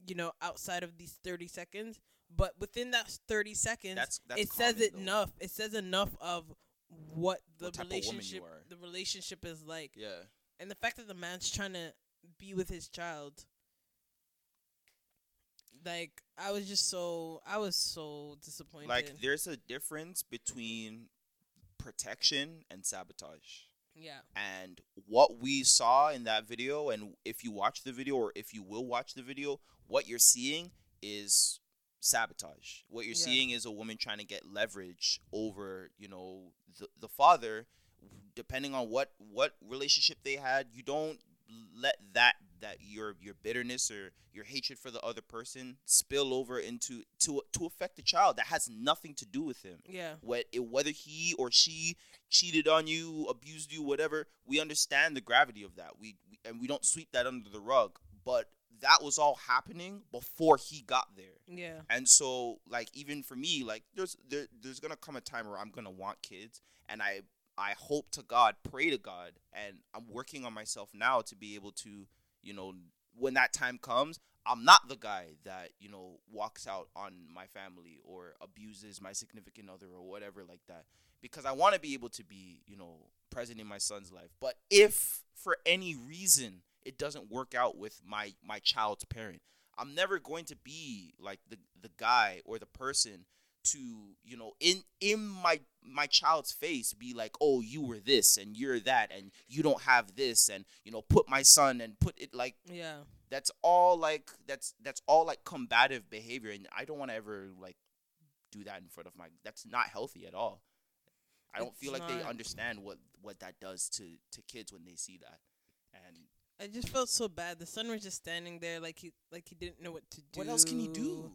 you know, outside of these 30 seconds. But within that 30 seconds, That's that's it says it though. enough. It says enough of what the What type of woman you relationship are. the relationship is like Yeah. and the fact that the man's trying to be with his child. Like I was just so I was so disappointed. Like there's a difference between protection and sabotage. yeah, And what we saw in that video, and if you watch the video or if you will watch the video, what you're seeing is sabotage. What you're Yeah. seeing is a woman trying to get leverage over, you know, the, the father. Depending on what what relationship they had, you don't let that that your your bitterness or your hatred for the other person spill over into to to affect the child that has nothing to do with him yeah, what whether he or she cheated on you, abused you, whatever, we understand the gravity of that. We, we and we don't sweep that under the rug. But that was all happening before he got there. yeah, And so like even for me, like there's there, there's gonna come a time where I'm gonna want kids and I I hope to God, pray to God, and I'm working on myself now to be able to, you know, when that time comes, I'm not the guy that, you know, walks out on my family or abuses my significant other or whatever like that. Because I want to be able to be, you know, present in my son's life. But if for any reason it doesn't work out with my my child's parent, I'm never going to be like the the guy or the person to you know in in my my child's face be like oh you were this and you're that and you don't have this and you know put my son and put it like yeah. that's all like that's that's all like combative behavior and I don't want to ever like do that in front of my that's not healthy at all. I don't It's feel like they understand what what that does to to kids when they see that. I just felt so bad. The son was just standing there like he like he didn't know what to do. what else can he do?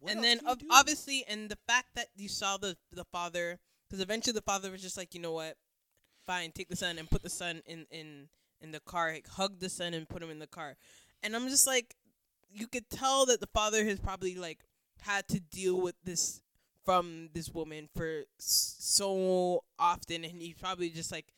What and then ob- do? obviously, and the fact that you saw the the father, because eventually the father was just like, you know what, fine, take the son and put the son in in in the car, like, hug the son and put him in the car, and I'm just like, you could tell that the father has probably like had to deal with this from this woman for s- so often, and he probably just like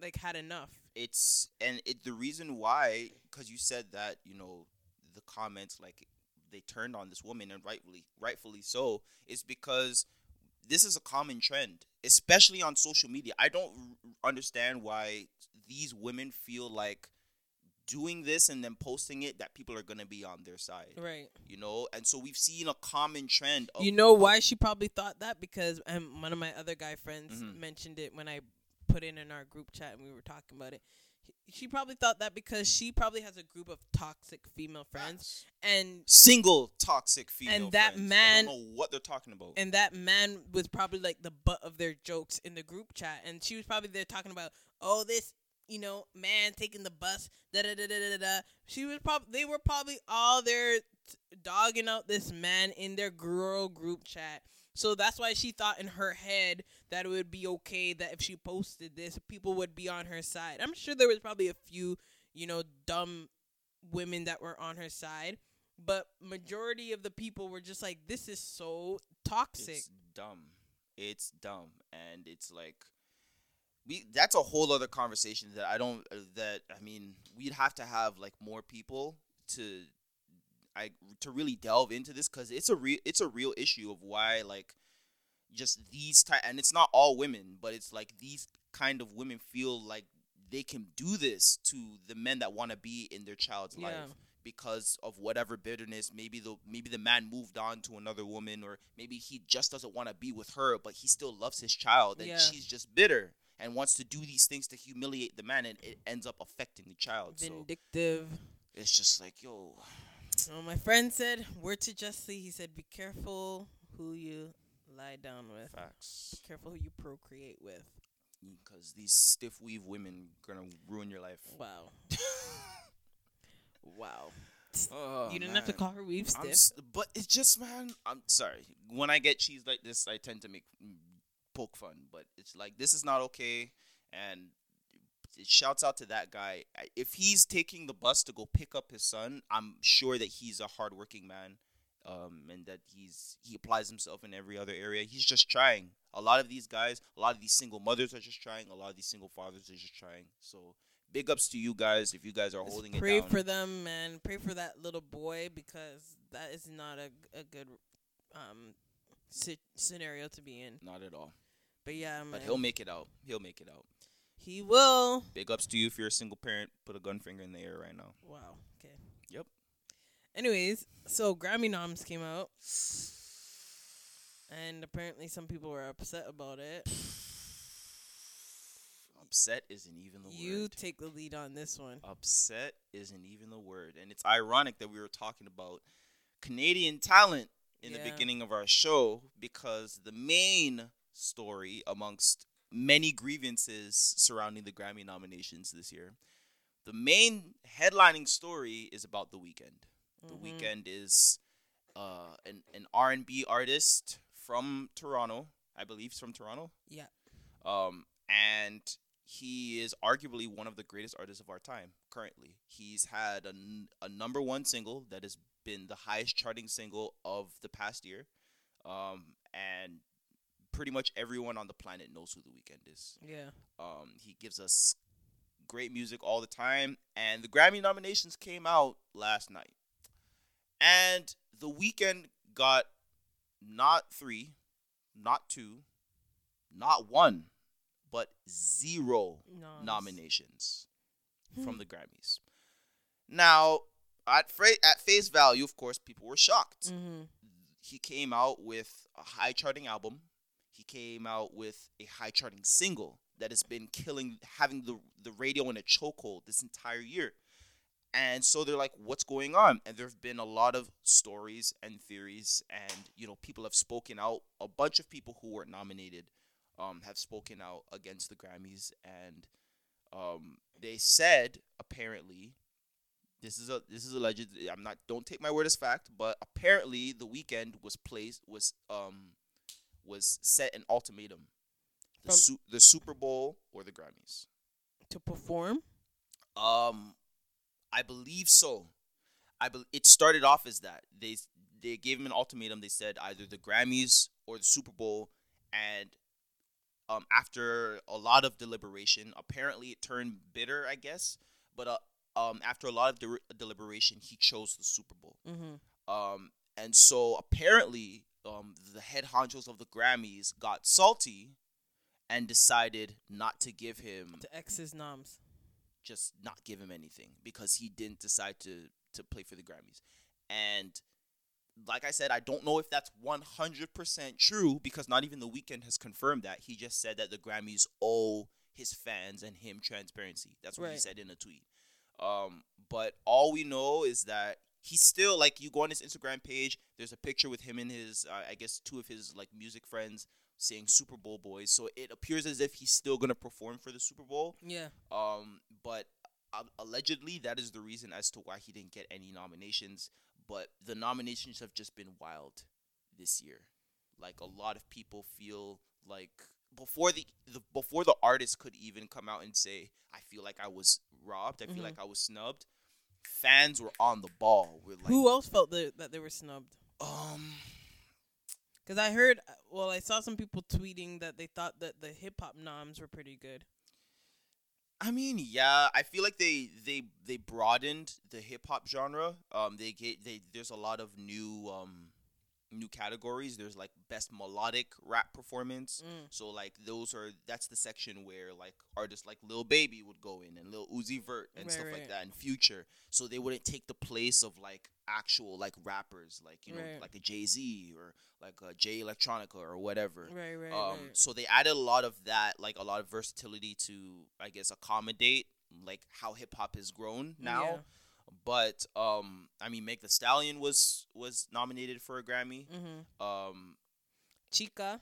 like had enough. It's and it the reason why because you said that you know the comments like they turned on this woman and rightfully rightfully so is because this is a common trend especially on social media i don't r- understand why these women feel like doing this and then posting it that people are going to be on their side Right. you know and so we've seen a common trend of You know why she probably thought that? Because um, one of my other guy friends Mhm. mentioned it when I put in in our group chat and we were talking about it. She probably thought that because she probably has a group of toxic female friends, and single toxic female friends And that friends. man- I don't know what they're talking about and that man was probably like the butt of their jokes in the group chat, and she was probably there talking about, oh, this, you know, man taking the bus, da da da da da da. She was probably they were probably all there t- dogging out this man in their girl group chat. So that's why she thought in her head that it would be okay that if she posted this, people would be on her side. I'm sure there was probably a few, you know, dumb women that were on her side, but majority of the people were just like, "This is so toxic." It's dumb. It's dumb, and it's like we. That's a whole other conversation that I don't. Uh, that I mean, we'd have to have like more people to, I to really delve into this because it's a real. It's a real issue of why like, just these type, and it's not all women, but it's like these kind of women feel like they can do this to the men that want to be in their child's Yeah. life because of whatever bitterness maybe the maybe the man moved on to another woman or maybe he just doesn't want to be with her but he still loves his child and Yeah. she's just bitter and wants to do these things to humiliate the man and it ends up affecting the child so Vindictive. it's just like yo So my friend said, word to Jesse, he said, be careful who you lie down with. facts Be careful who you procreate with. because these stiff weave women gonna ruin your life Wow. wow. oh, you didn't have to call her weave I'm stiff. s- but it's just man i'm sorry when i get cheese like this i tend to make mm, poke fun but it's like this is not okay and shouts out to that guy if he's taking the bus to go pick up his son i'm sure that he's a hardworking man um, and that he's he applies himself in every other area he's just trying a lot of these guys a lot of these single mothers are just trying a lot of these single fathers are just trying so big ups to you guys if you guys are holding pray it down Pray for them, man. Pray for that little boy because that is not a, a good um scenario to be in. not at all But yeah, man. But he'll make it out. He'll make it out. He will. Big ups to you if you're a single parent. Put a gun finger in the air right now. Wow. Okay. Yep. Anyways, so Grammy noms came out, and apparently some people were upset about it. Upset isn't even the You word. You take the lead on this one. Upset isn't even the word. And it's ironic that we were talking about Canadian talent in the beginning of our show because the main story amongst many grievances surrounding the Grammy nominations this year, the main headlining story is about The Weeknd. The Mhm. Weeknd is uh, an, an R&B artist from Toronto. I believe he's from Toronto. Yeah. Um, and he is arguably one of the greatest artists of our time currently. He's had a, n- a number one single that has been the highest charting single of the past year. Um, and pretty much everyone on the planet knows who The Weeknd is. Yeah. Um, he gives us great music all the time, and the Grammy nominations came out last night, and The Weeknd got not three, not two, not one, but zero Noms. nominations from the Grammys. Now, at fra- at face value, of course, people were shocked Mhm. he came out with a high charting album. He came out with a high charting single that has been killing, having the the radio in a chokehold this entire year. And so they're like, what's going on? And there have been a lot of stories and theories, and you know, people have spoken out. A bunch of people who were nominated um, have spoken out against the Grammys, and um, they said apparently this is a this is alleged. I'm not. Don't take my word as fact, but apparently the Weeknd was placed was um was set an ultimatum. The, su- the Super Bowl or the Grammys. To perform. Um, I believe so. I bel it started off as that they they gave him an ultimatum. They said either the Grammys or the Super Bowl, and um after a lot of deliberation, apparently it turned bitter, I guess. But uh, um after a lot of de- deliberation, he chose the Super Bowl. Mm-hmm. Um, and so apparently, um, the head honchos of the Grammys got salty and decided not to give him To X's noms. just not give him anything because he didn't decide to to play for the Grammys. And like I said, I don't know if that's 100% true because not even the Weeknd has confirmed that. He just said that the Grammys owe his fans and him transparency. That's what he said in a tweet. Um, but all we know is that he's still like you go on his Instagram page. There's a picture with him and his, uh, I guess, two of his like music friends saying Super Bowl boys. So it appears as if he's still gonna perform for the Super Bowl. Yeah. Um, but uh, allegedly, that is the reason as to why he didn't get any nominations. But the nominations have just been wild this year. Like a lot of people feel like before the, the before the artist could even come out and say, "I feel like I was robbed. I feel Mhm. like I was snubbed." Fans were on the ball. Like, Who else felt the, that they were snubbed? Um, Because I heard, well, I saw some people tweeting that they thought that the hip hop noms were pretty good. I mean, yeah, I feel like they they they broadened the hip hop genre. Um, they get they there's a lot of new um new categories. There's like best melodic rap performance. Mm. So like those are that's the section where like artists like Lil Baby would go in and Lil Uzi Vert and Right, stuff right. like that and Future. So they wouldn't take the place of like actual like rappers like you know Right. like a Jay Z or like a Jay Electronica or whatever Right, right, um, right. so they added a lot of that, like a lot of versatility to, I guess, accommodate like how hip hop has grown now. Yeah. But um, I mean, Megan Thee Stallion was was nominated for a Grammy. Mm-hmm. Um, Chika,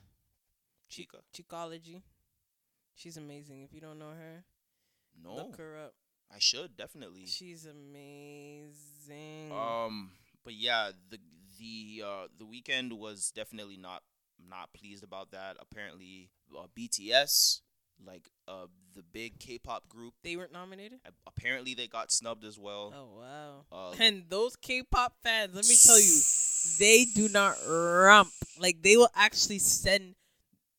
Chika, Chicology. She's amazing. If you don't know her, no, look her up. I should definitely. She's amazing. Um, but yeah, the the uh, the Weeknd was definitely not not pleased about that. Apparently, uh, BTS, like uh, the big K-pop group, they weren't nominated. a- apparently they got snubbed as well. Oh wow. Uh, And those K-pop fans, let me tell you, they do not rump. Like they will actually send.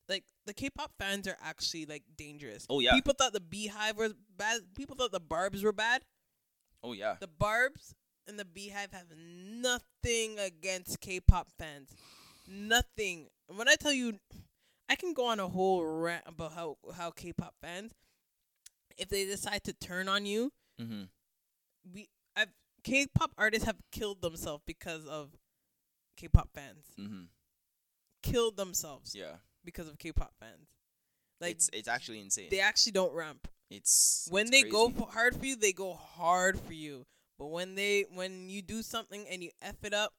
Like the K-pop fans are actually like dangerous. Oh, yeah. People thought the Beehive was bad. People thought the Barbs were bad. oh yeah. The Barbs and the Beehive have nothing against K-pop fans. Nothing. When I tell you, I can go on a whole rant about how how K-pop fans. if they decide to turn on you, Mm-hmm. we I've K-pop artists have killed themselves because of K-pop fans. Mm-hmm. Killed themselves Yeah. because of K-pop fans. Like it's it's actually insane. they actually don't ramp. it's when it's they go crazy. for hard for you, they go hard for you. But when they when you do something and you f it up,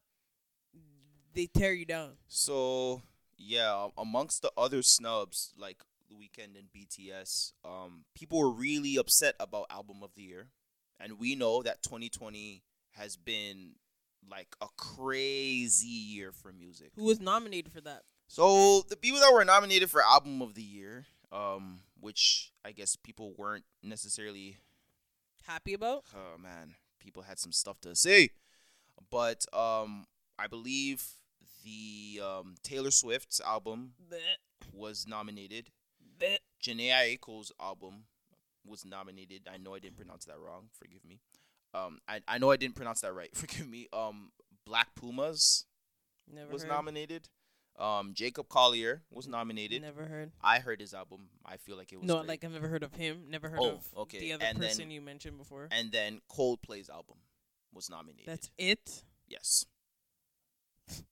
they tear you down. So yeah, amongst the other snubs like The Weeknd and BTS, um, people were really upset about album of the year, and we know that 2020 has been like a crazy year for music. Who was nominated for that? So the people that were nominated for album of the year, um, which I guess people weren't necessarily Happy about? oh man, people had some stuff to say. But um I believe the um Taylor Swift's album was nominated. Jhené Aiko's album was nominated. I know I didn't pronounce that wrong. Forgive me. Um I, I know I didn't pronounce that right. Forgive me. Um Black Pumas Never was heard. nominated. Um Jacob Collier was nominated. Never heard. I heard his album. I feel like it was No, great. like I've never heard of him. Never heard Oh, of okay. the other And then- person you mentioned before. and then Coldplay's album was nominated. That's it. yes.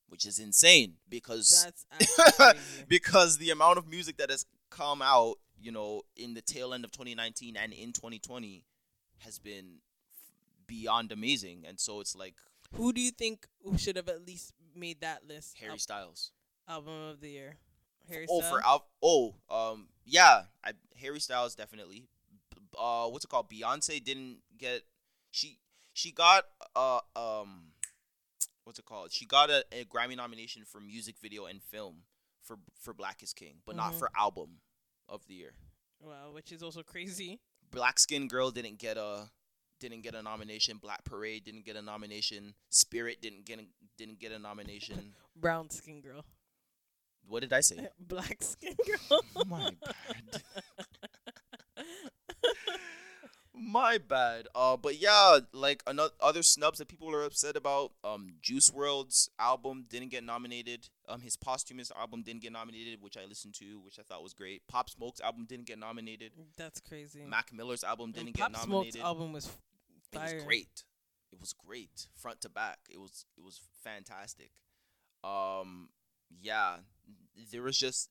Which is insane because because the amount of music that has come out, you know, in the tail end of 2019 and in 2020 has been beyond amazing. And so it's like Who do you think who should have at least made that list? Harry Al- Styles. album of the year. Harry Oh, Styles. for out. Oh, um, yeah, I, Harry Styles definitely. Uh, what's it called? Beyonce didn't get. She she got uh um, what's it called? She got a, a Grammy nomination for music video and film for for Black is King, but not Mhm. for album of the year. Wow, which is also crazy. Black Skin Girl didn't get a didn't get a nomination. Black Parade didn't get a nomination. Spirit didn't get a, didn't get a nomination. Brown skin girl. what did I say? Black skin girl. Oh my bad. My bad. Uh, but yeah, like another other snubs that people are upset about. Um, Juice WRLD's album didn't get nominated. Um, his posthumous album didn't get nominated, which I listened to, which I thought was great. Pop Smoke's album didn't get nominated. That's crazy. Mac Miller's album didn't Pop get Smoke's nominated. album was It was great. It was great, front to back. It was it was fantastic. Um, yeah, there was just.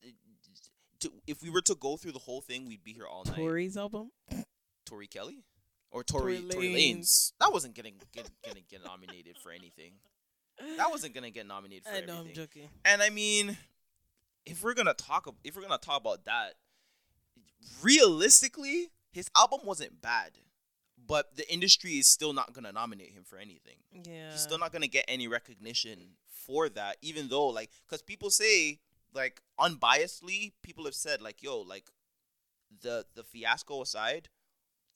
To, if we were to go through the whole thing, we'd be here all night. Tory's album. Tori Kelly or Tory Tory. Lanez. That wasn't gonna get gonna get nominated for anything. That wasn't gonna get nominated for anything. I know I'm joking. And I mean, if we're gonna talk, if we're gonna talk about that, realistically, his album wasn't bad, but the industry is still not gonna nominate him for anything. Yeah. He's still not gonna get any recognition for that, even though like, cause people say like unbiasedly, people have said like, yo, like the the fiasco aside,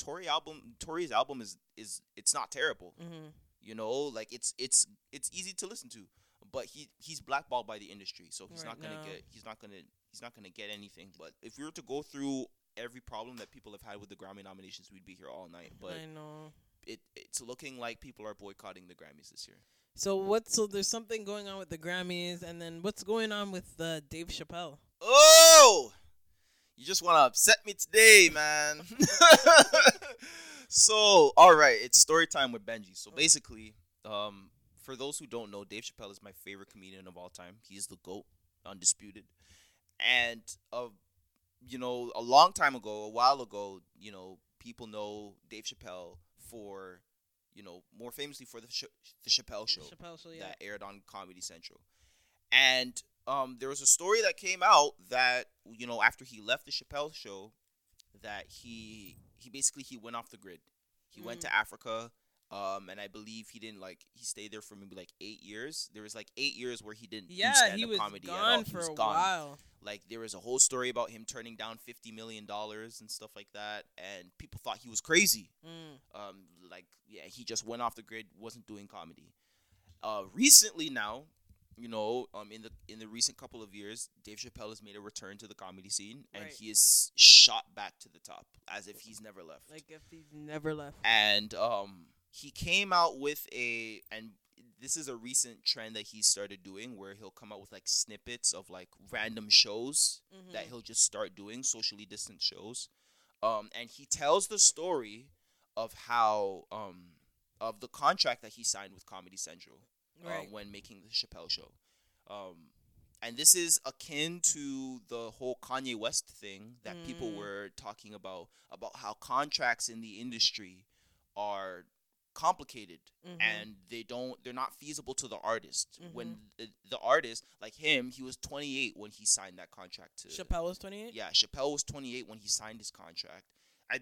Tory album, Tory's album is is it's not terrible. hmm You know, like it's it's it's easy to listen to, but he he's blackballed by the industry, so he's Right not gonna now. get he's not gonna he's not gonna get anything. But if we were to go through every problem that people have had with the Grammy nominations, we'd be here all night. But I know. it it's looking like people are boycotting the Grammys this year. So what? So there's something going on with the Grammys, and then what's going on with uh, Dave Chappelle? Oh, you just want to upset me today, man. so, all right, it's story time with Benji. So basically, um, for those who don't know, Dave Chappelle is my favorite comedian of all time. He's the goat, undisputed. And uh, you know, a long time ago, a while ago, you know, people know Dave Chappelle for, you know, more famously for the sh- the Chappelle Show Chappelle Show, yeah. that aired on Comedy Central. And um, there was a story that came out that you know after he left the Chappelle show, that he he basically he went off the grid. He went Mm. to Africa, um, and I believe he didn't like he stayed there for maybe like eight years. There was like eight years where he didn't do yeah, stand-up he was comedy at all. gone He for was a gone. while. Like there was a whole story about him turning down fifty million dollars and stuff like that, and people thought he was crazy Mm. um like yeah he just went off the grid wasn't doing comedy uh recently now you know um in the in the recent couple of years dave chappelle has made a return to the comedy scene and Right. he is shot back to the top as if he's never left Like if he's never left. and um he came out with a and this is a recent trend that he started doing where he'll come out with like snippets of like random shows that Mhm. he'll just start doing socially distant shows um, and he tells the story of how um, of the contract that he signed with Comedy Central uh, when making the Chappelle Show. Um, and this is akin to the whole Kanye West thing that people Mm. were talking about about how contracts in the industry are complicated Mhm. and they don't they're not feasible to the artist Mm-hmm. when the, the artist like him he was 28 when he signed that contract to Chappelle was 28. yeah Chappelle was 28 when he signed his contract I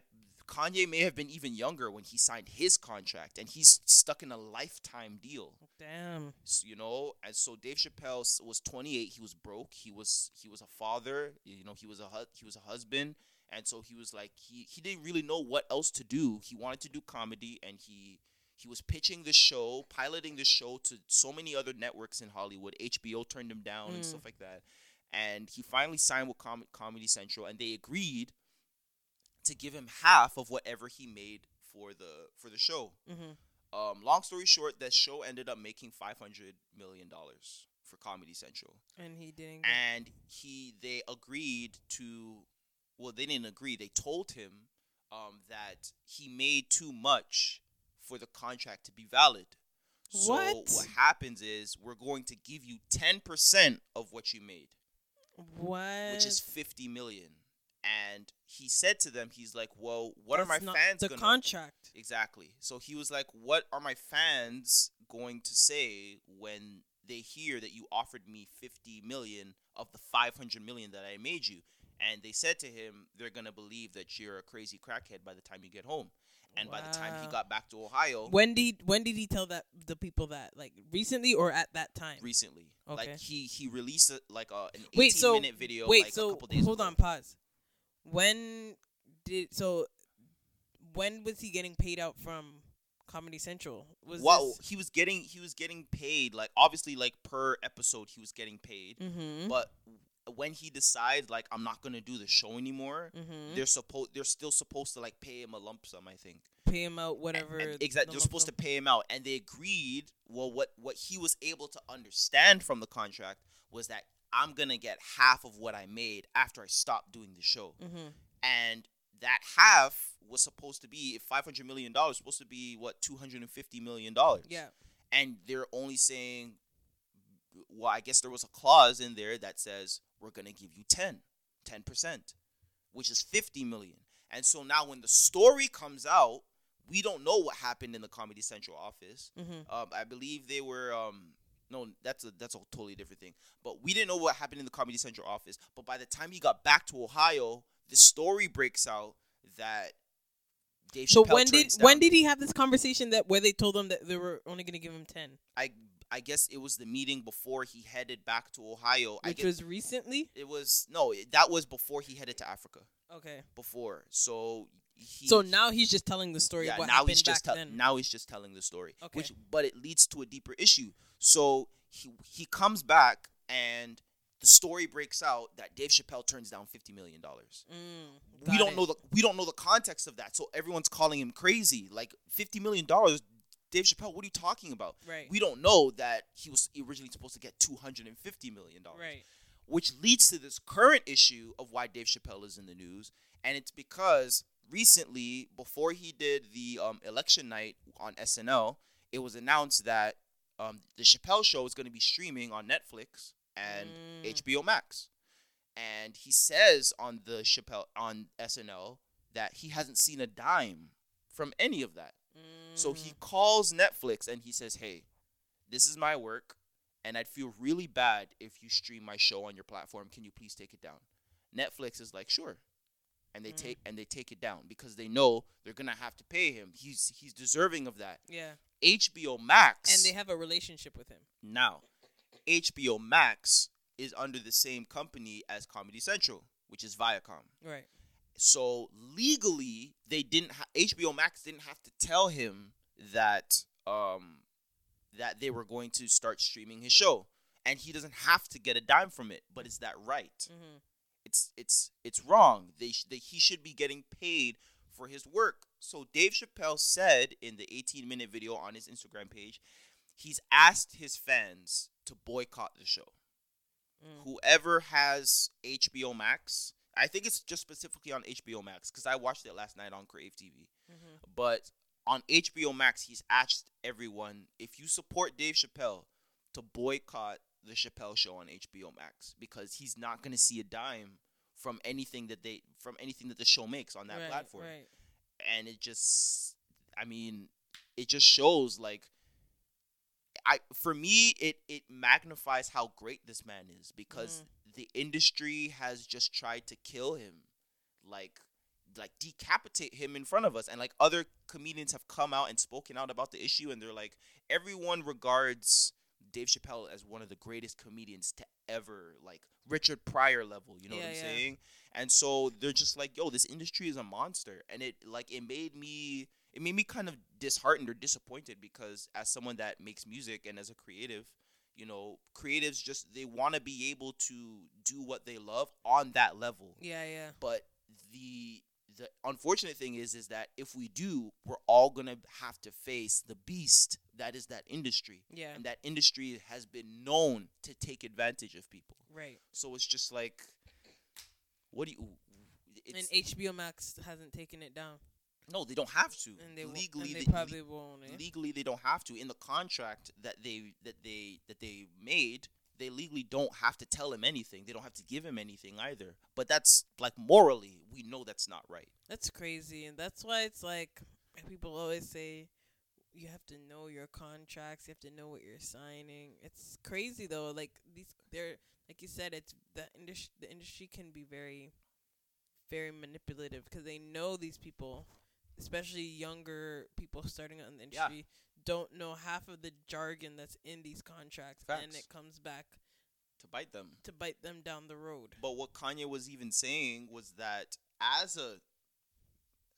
Kanye may have been even younger when he signed his contract and he's stuck in a lifetime deal. Damn. S- you know and so dave chappelle was 28 he was broke. He was he was a father. You know he was a hu- he was a husband. And so he was like he he didn't really know what else to do. He wanted to do comedy and he he was pitching the show piloting the show to so many other networks in hollywood. Hbo turned him down and Mm. stuff like that. And he finally signed with Com- comedy central and they agreed to give him half of whatever he made for the for the show Mhm. um, long story short, that show ended up making five hundred million dollars for Comedy Central, And he didn't. Get, and he they agreed to. Well, they didn't agree. They told him um, that he made too much for the contract to be valid. So What? what happens is we're going to give you ten percent of what you made, what? which is fifty million. And he said to them, he's like, "Well, what are my fans The gonna contract. Exactly. So he was like, "What are my fans going to say when they hear that you offered me 50 million of the 500 million that I made you?" And they said to him, "They're going to believe that you're a crazy crackhead by the time you get home." And by the time he got back to Ohio When did when did he tell that the people that like recently or at that time? recently, Okay. like he he released a, like a, an 18 Wait, so minute video wait, like so a couple days hold ago. on, pause. When did so? When was he getting paid out from Comedy Central? Was Well, he was getting he was getting paid like obviously like per episode he was getting paid, Mm-hmm. but when he decides like I'm not gonna do the show anymore, mm-hmm. they're supposed they're still supposed to like pay him a lump sum i think pay him out whatever. exactly the they're supposed to pay him out and they agreed well what what he was able to understand from the contract was that i'm gonna get half of what i made after i stopped doing the show sum. Mhm. and that half was supposed to be if 500 million dollars supposed to be what 250 million dollars Yeah. and they're only saying well i guess there was a clause in there that says we're going to give you 10 10% which is 50 million and so now when the story comes out we don't know what happened in the comedy central office Mm-hmm. um, i believe they were um, no that's a that's a totally different thing but we didn't know what happened in the comedy central office but by the time he got back to ohio the story breaks out that Dave So Chappelle when did when did he have this conversation that where they told him that they were only going to give him ten, I I guess it was the meeting before he headed back to Ohio. I which guess was recently? it was no, that was before he headed to Africa. Okay. Before, so he. so now he's just telling the story yeah, what now happened he's just then. now he's just telling the story. Okay. Which, but it leads to a deeper issue. So he he comes back and the story breaks out that Dave Chappelle turns down fifty million dollars. Mm, We don't it. know the we don't know the context of that, so everyone's calling him crazy. Like fifty million dollars, Dave Chappelle. What are you talking about? Right. We don't know that he was originally supposed to get two hundred and fifty million dollars. right. Which leads to this current issue of why Dave Chappelle is in the news, and it's because recently, before he did the um, election night on SNL, it was announced that um, the Chappelle Show is going to be streaming on Netflix and Mm. HBO Max, and he says on the Chappelle on SNL that he hasn't seen a dime from any of that. So he Mm. calls Netflix and he says, "Hey, this is my work, and I'd feel really bad if you stream my show on your platform. Can you please take it down?" Netflix is like, "Sure," and they Mm. take and they take it down because they know they're gonna have to pay him. He's he's deserving of that. Yeah. HBO Max And they have a relationship with him. now, HBO Max is under the same company as Comedy Central, which is Viacom. Right. So legally, they didn't. Ha- HBO Max didn't have to tell him that um that they were going to start streaming his show, and he doesn't have to get a dime from it. But is that right? Mm-hmm. It's it's it's wrong. They, sh- they he should be getting paid for his work. So Dave Chappelle said in the 18 minute video on his Instagram page, he's asked his fans to boycott the show Mm. whoever has HBO Max I think it's just specifically on HBO Max because I watched it last night on Crave TV. Mhm. But on HBO Max, he's asked everyone if you support Dave Chappelle to boycott the Chappelle Show on HBO Max because he's not gonna see a dime from anything that they from anything that the show makes on that right, platform. Right. and it just i mean it just shows like i for me it it magnifies how great this man is because mm-hmm. the industry has just tried to kill him like like decapitate him in front of us. And like other comedians have come out and spoken out about the issue and they're like everyone regards Dave Chappelle as one of the greatest comedians to ever like Richard Pryor level, you know what I'm yeah. saying? And so they're just like, yo, this industry is a monster. And it like it made me it made me kind of disheartened or disappointed because as someone that makes music and as a creative, you know, creatives just they want to be able to do what they love on that level. Yeah, yeah. But the the unfortunate thing is is that if we do, we're all gonna have to face the beast that is that industry. Yeah. And that industry has been known to take advantage of people. Right. So it's just like what do you it's, and HBO Max hasn't taken it down, no, they don't have to. and they legally and they, they, probably won't. eh? legally they don't have to in the contract that they that they that they made they legally don't have to tell him anything they don't have to give him anything either but that's like morally we know that's not right That's crazy, and that's why it's like people always say you have to know your contracts. You have to know what you're signing. It's crazy though. Like these, they're like you said. It's the industry. The industry can be very, very manipulative because they know these people, especially younger people starting out in the Yeah. industry, don't know half of the jargon that's in these contracts, and it comes back to bite them to bite them down the road. but what kanye was even saying was that as a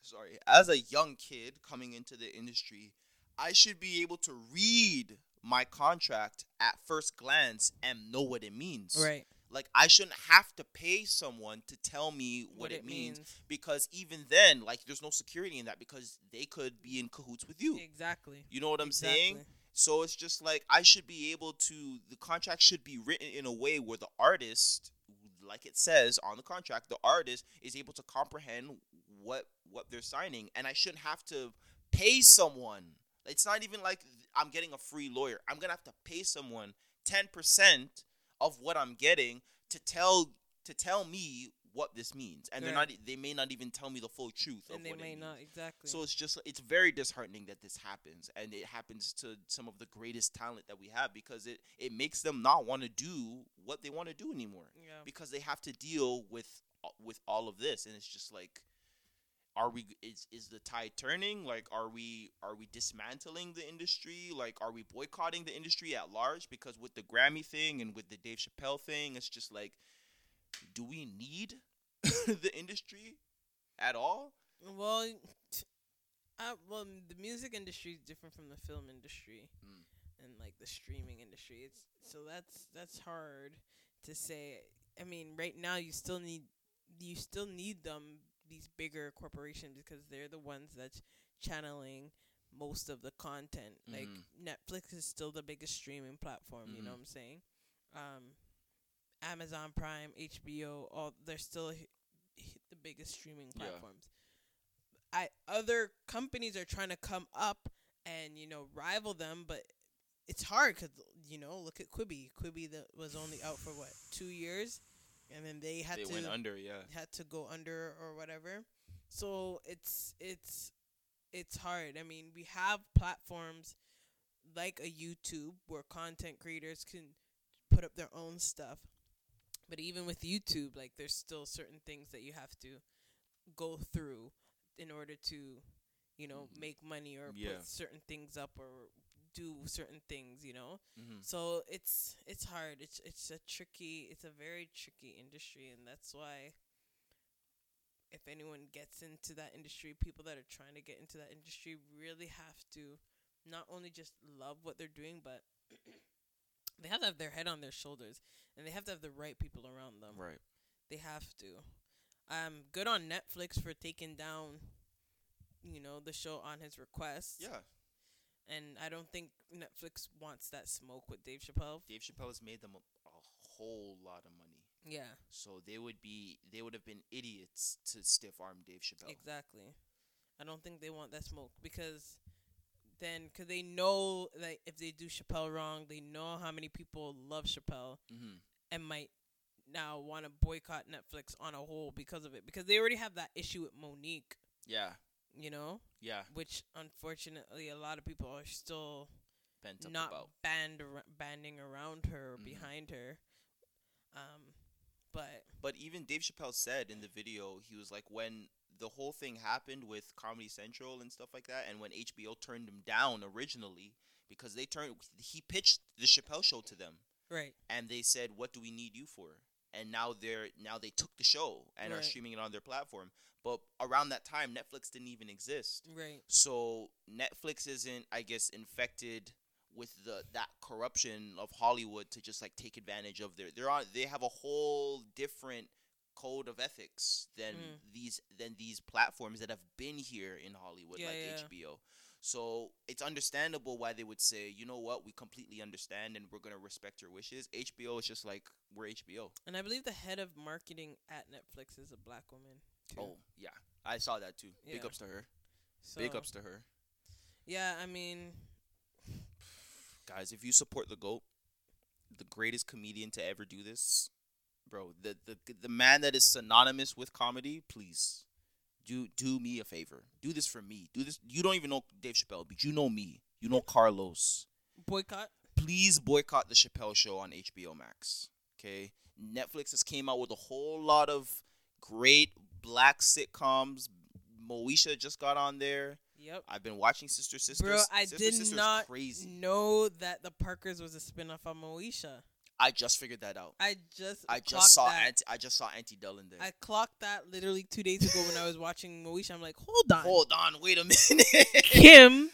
sorry as a young kid coming into the industry i should be able to read my contract at first glance and know what it means Right. like i shouldn't have to pay someone to tell me what, it, means because even then like there's no security in that because they could be in cahoots with you Exactly. you know what i'm saying Exactly. so it's just like i should be able to the contract should be written in a way where the artist like it says on the contract the artist is able to comprehend what what they're signing and i shouldn't have to pay someone it's not even like i'm getting a free lawyer i'm gonna have to pay someone 10% of what i'm getting to tell to tell me what this means and they're not they may not even tell me the full truth of And they what it may means. not exactly. So it's just it's very disheartening that this happens, and it happens to some of the greatest talent that we have because it it makes them not want to do what they want to do anymore yeah. because they have to deal with uh, with all of this, and it's just like, are we is is the tide turning? Like, are we are we dismantling the industry? Like, are we boycotting the industry at large? Because with the Grammy thing and with the Dave Chappelle thing, it's just like, do we need the industry at all? Well, I, well, the music industry is different from the film industry Mm. and like the streaming industry. It's so that's that's hard to say. I mean, right now you still need you still need them these bigger corporations because they're the ones that's channeling most of the content. Like Mhm. Netflix is still the biggest streaming platform. You know Mhm. what I'm saying? Um, Amazon Prime, HBO, all they're still h- h- the biggest streaming Yeah. platforms. I other companies are trying to come up and you know rival them, but it's hard because you know look at Quibi. Quibi that was only out for what two years, and then they had They to went under, yeah. had to go under or whatever. So it's it's it's hard. I mean, we have platforms like a YouTube where content creators can put up their own stuff. But even with YouTube, like there's still certain things that you have to go through in order to, you know, Mhm. make money or Yeah. put certain things up or do certain things, you know. Mm-hmm. So it's it's hard. It's it's a tricky. It's a very tricky industry, and that's why. If anyone gets into that industry, people that are trying to get into that industry really have to not only just love what they're doing, but they have to have their head on their shoulders, and they have to have the right people around them. Right. They have to. Um, good on Netflix for taking down, you know, the show on his request. Yeah. And I don't think Netflix wants that smoke with Dave Chappelle. Dave Chappelle has made them a, a whole lot of money. Yeah, So they would be they would have been idiots to stiff arm Dave Chappelle. exactly. I don't think they want that smoke because then, because they know that if they do Chappelle wrong, they know how many people love Chappelle hmm and might now want to boycott Netflix on a whole because of it. Because they already have that issue with Mo'Nique, Yeah, you know, yeah, which unfortunately a lot of people are still bent up not about. band ar- banding around her or Mhm. behind her. Um, but But even Dave Chappelle said in the video, he was like, when the whole thing happened with Comedy Central and stuff like that, and when HBO turned him down originally because they turned, he pitched the Chappelle show to them, right, and they said, "What do we need you for?" And now they're now they took the show and are streaming it on their platform. But around that time, Netflix didn't even exist. right, So Netflix isn't, I guess, infected with the that corruption of Hollywood to just like take advantage of their they're on they have a whole different code of ethics than Mm. these than these platforms that have been here in Hollywood Yeah, like yeah. HBO. So it's understandable why they would say, you know what, we completely understand and we're gonna respect your wishes. HBO is just like we're HBO. and I believe the head of marketing at Netflix is a black woman. Too. Oh yeah, I saw that too. Big ups to her. so, Big ups to her. Yeah, I mean, guys, if you support the GOAT, the greatest comedian to ever do this, bro, the the the man that is synonymous with comedy, please do do me a favor. Do this for me. Do this. You don't even know Dave Chappelle, but you know me. You know Carlos. boycott. Please boycott the Chappelle show on HBO Max. Okay? Netflix has came out with a whole lot of great black sitcoms. Moesha just got on there. Yep. I've been watching Sister Sisters. Bro, I Sister did Sisters not crazy. know that the Parkers was a spinoff of Moesha. I just figured that out. I just I just saw that. Auntie, I just saw Auntie Dell in there. I clocked that literally two days ago when I was watching Moesha. I'm like, hold on, Hold on, wait a minute. Kim,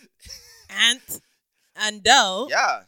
Ant, and Dell. yeah,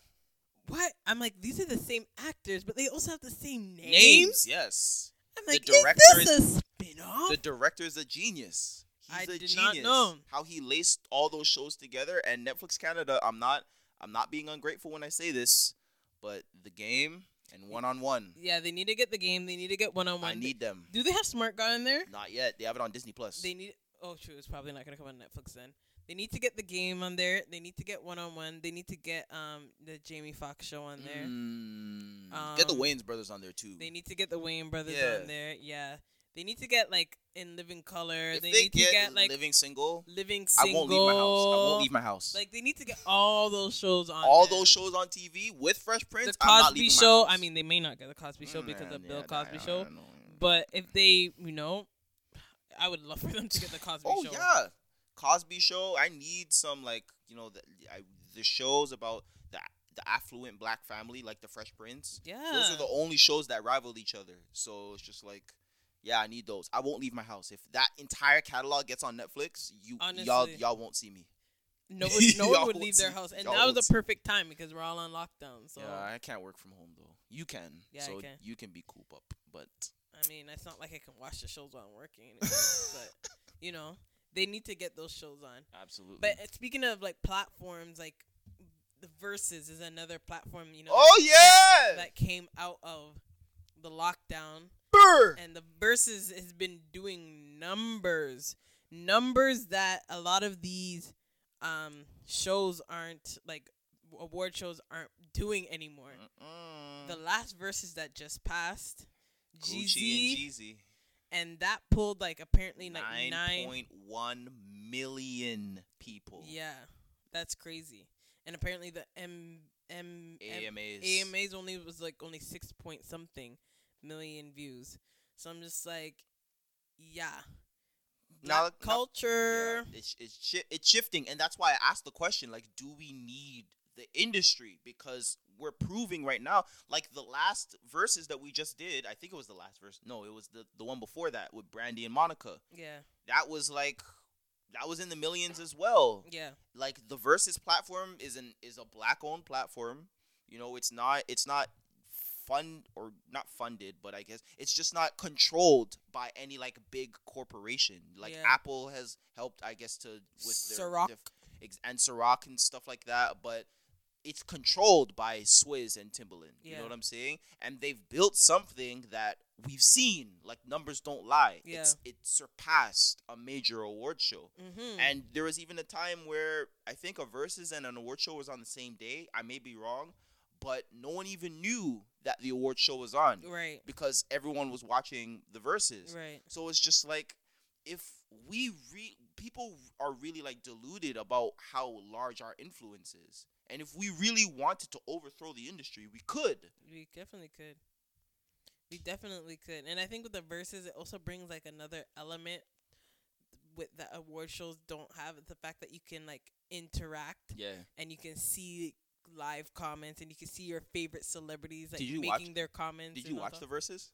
What? I'm like, these are the same actors, but they also have the same names. names. Yes, I'm The like, director is this a spinoff? the director is a genius. He's I a did genius. not know. how he laced all those shows together. And Netflix Canada, I'm not, I'm not being ungrateful when I say this, but the game and one on one, yeah, they need to get the game. They need to get one on one. I need them. Do they have Smart Guy in there? Not yet. They have it on Disney Plus. They need. Oh, true. It's probably not gonna come on Netflix then. They need to get the game on there. They need to get one on one. They need to get um the Jamie Foxx show on there. Mm, get the Um, Wayans brothers on there too. They need to get the Wayne brothers Yeah. on there. Yeah. They need to get like in living color. if they, they, need get, to get like living single, living single. I won't leave my house. I won't leave my house. Like they need to get all those shows on. all those shows on TV with Fresh Prince. The Cosby Show. I mean, they may not get the Cosby Show Mm, because yeah, of Bill Cosby I Show. know, I know. But if they, you know, I would love for them to get the Cosby Oh Show. yeah, Cosby Show. I need some like you know the I, the shows about the the affluent black family like the Fresh Prince. Yeah. Those are the only shows that rival each other. So it's just like, yeah, I need those. I won't leave my house if that entire catalog gets on Netflix. You y'all y'all won't see me. Nobody, no Y'all one would leave their house, and that was the perfect time because we're all on lockdown. So yeah, I can't work from home though. You can. Yeah, I so can. you can be coop up, but I mean, it's not like I can watch the shows while I'm working, but you know, they need to get those shows on. absolutely. But uh, speaking of like platforms, like the Verzuz is another platform, you know, oh that, yeah, that came out of the lockdown, Brr. and the Verzuz has been doing numbers, numbers that a lot of these um shows aren't like award shows aren't doing anymore. Mm-mm. The last Verzuz that just passed, Gucci Jeezy, and Jeezy. and that pulled like apparently like Nine nine point one million people. Yeah, that's crazy. And apparently the M M M- AMAs. AMAs only was like only six point something million views. So I'm just like, yeah, Now- Black now- culture. Yeah, it's it's shi- it's shifting, and that's why I asked the question: like, do we need the industry? Because we're proving right now, like the last Verzuz that we just did. I think it was the last verse. No, it was the the one before that with Brandy and Monica. Yeah, That was like. That was in the millions as well. yeah, Like the Verzuz platform is an is a black owned platform. You know, it's not it's not fund or not funded, but I guess it's just not controlled by any like big corporation. Like Yeah. Apple has helped, I guess, to with their, Ciroc. ex- and Ciroc and stuff like that. But it's controlled by Swizz and Timbaland. You know what I'm saying? And they've built something that we've seen. Like numbers don't lie. It's it surpassed a major award show. Mm-hmm. And there was even a time where I think a Verzuz and an award show was on the same day. I may be wrong, but no one even knew that the award show was on right, because everyone was watching the Verzuz. right. So it's just like if we re people are really like deluded about how large our influence is. And if we really wanted to overthrow the industry, we could. We definitely could. We definitely could, and I think with the Verzuz, it also brings like another element with that award shows don't have. The fact that you can like interact Yeah. and you can see live comments and you can see your favorite celebrities like you watch- making their comments. Did you watch the Verzuz?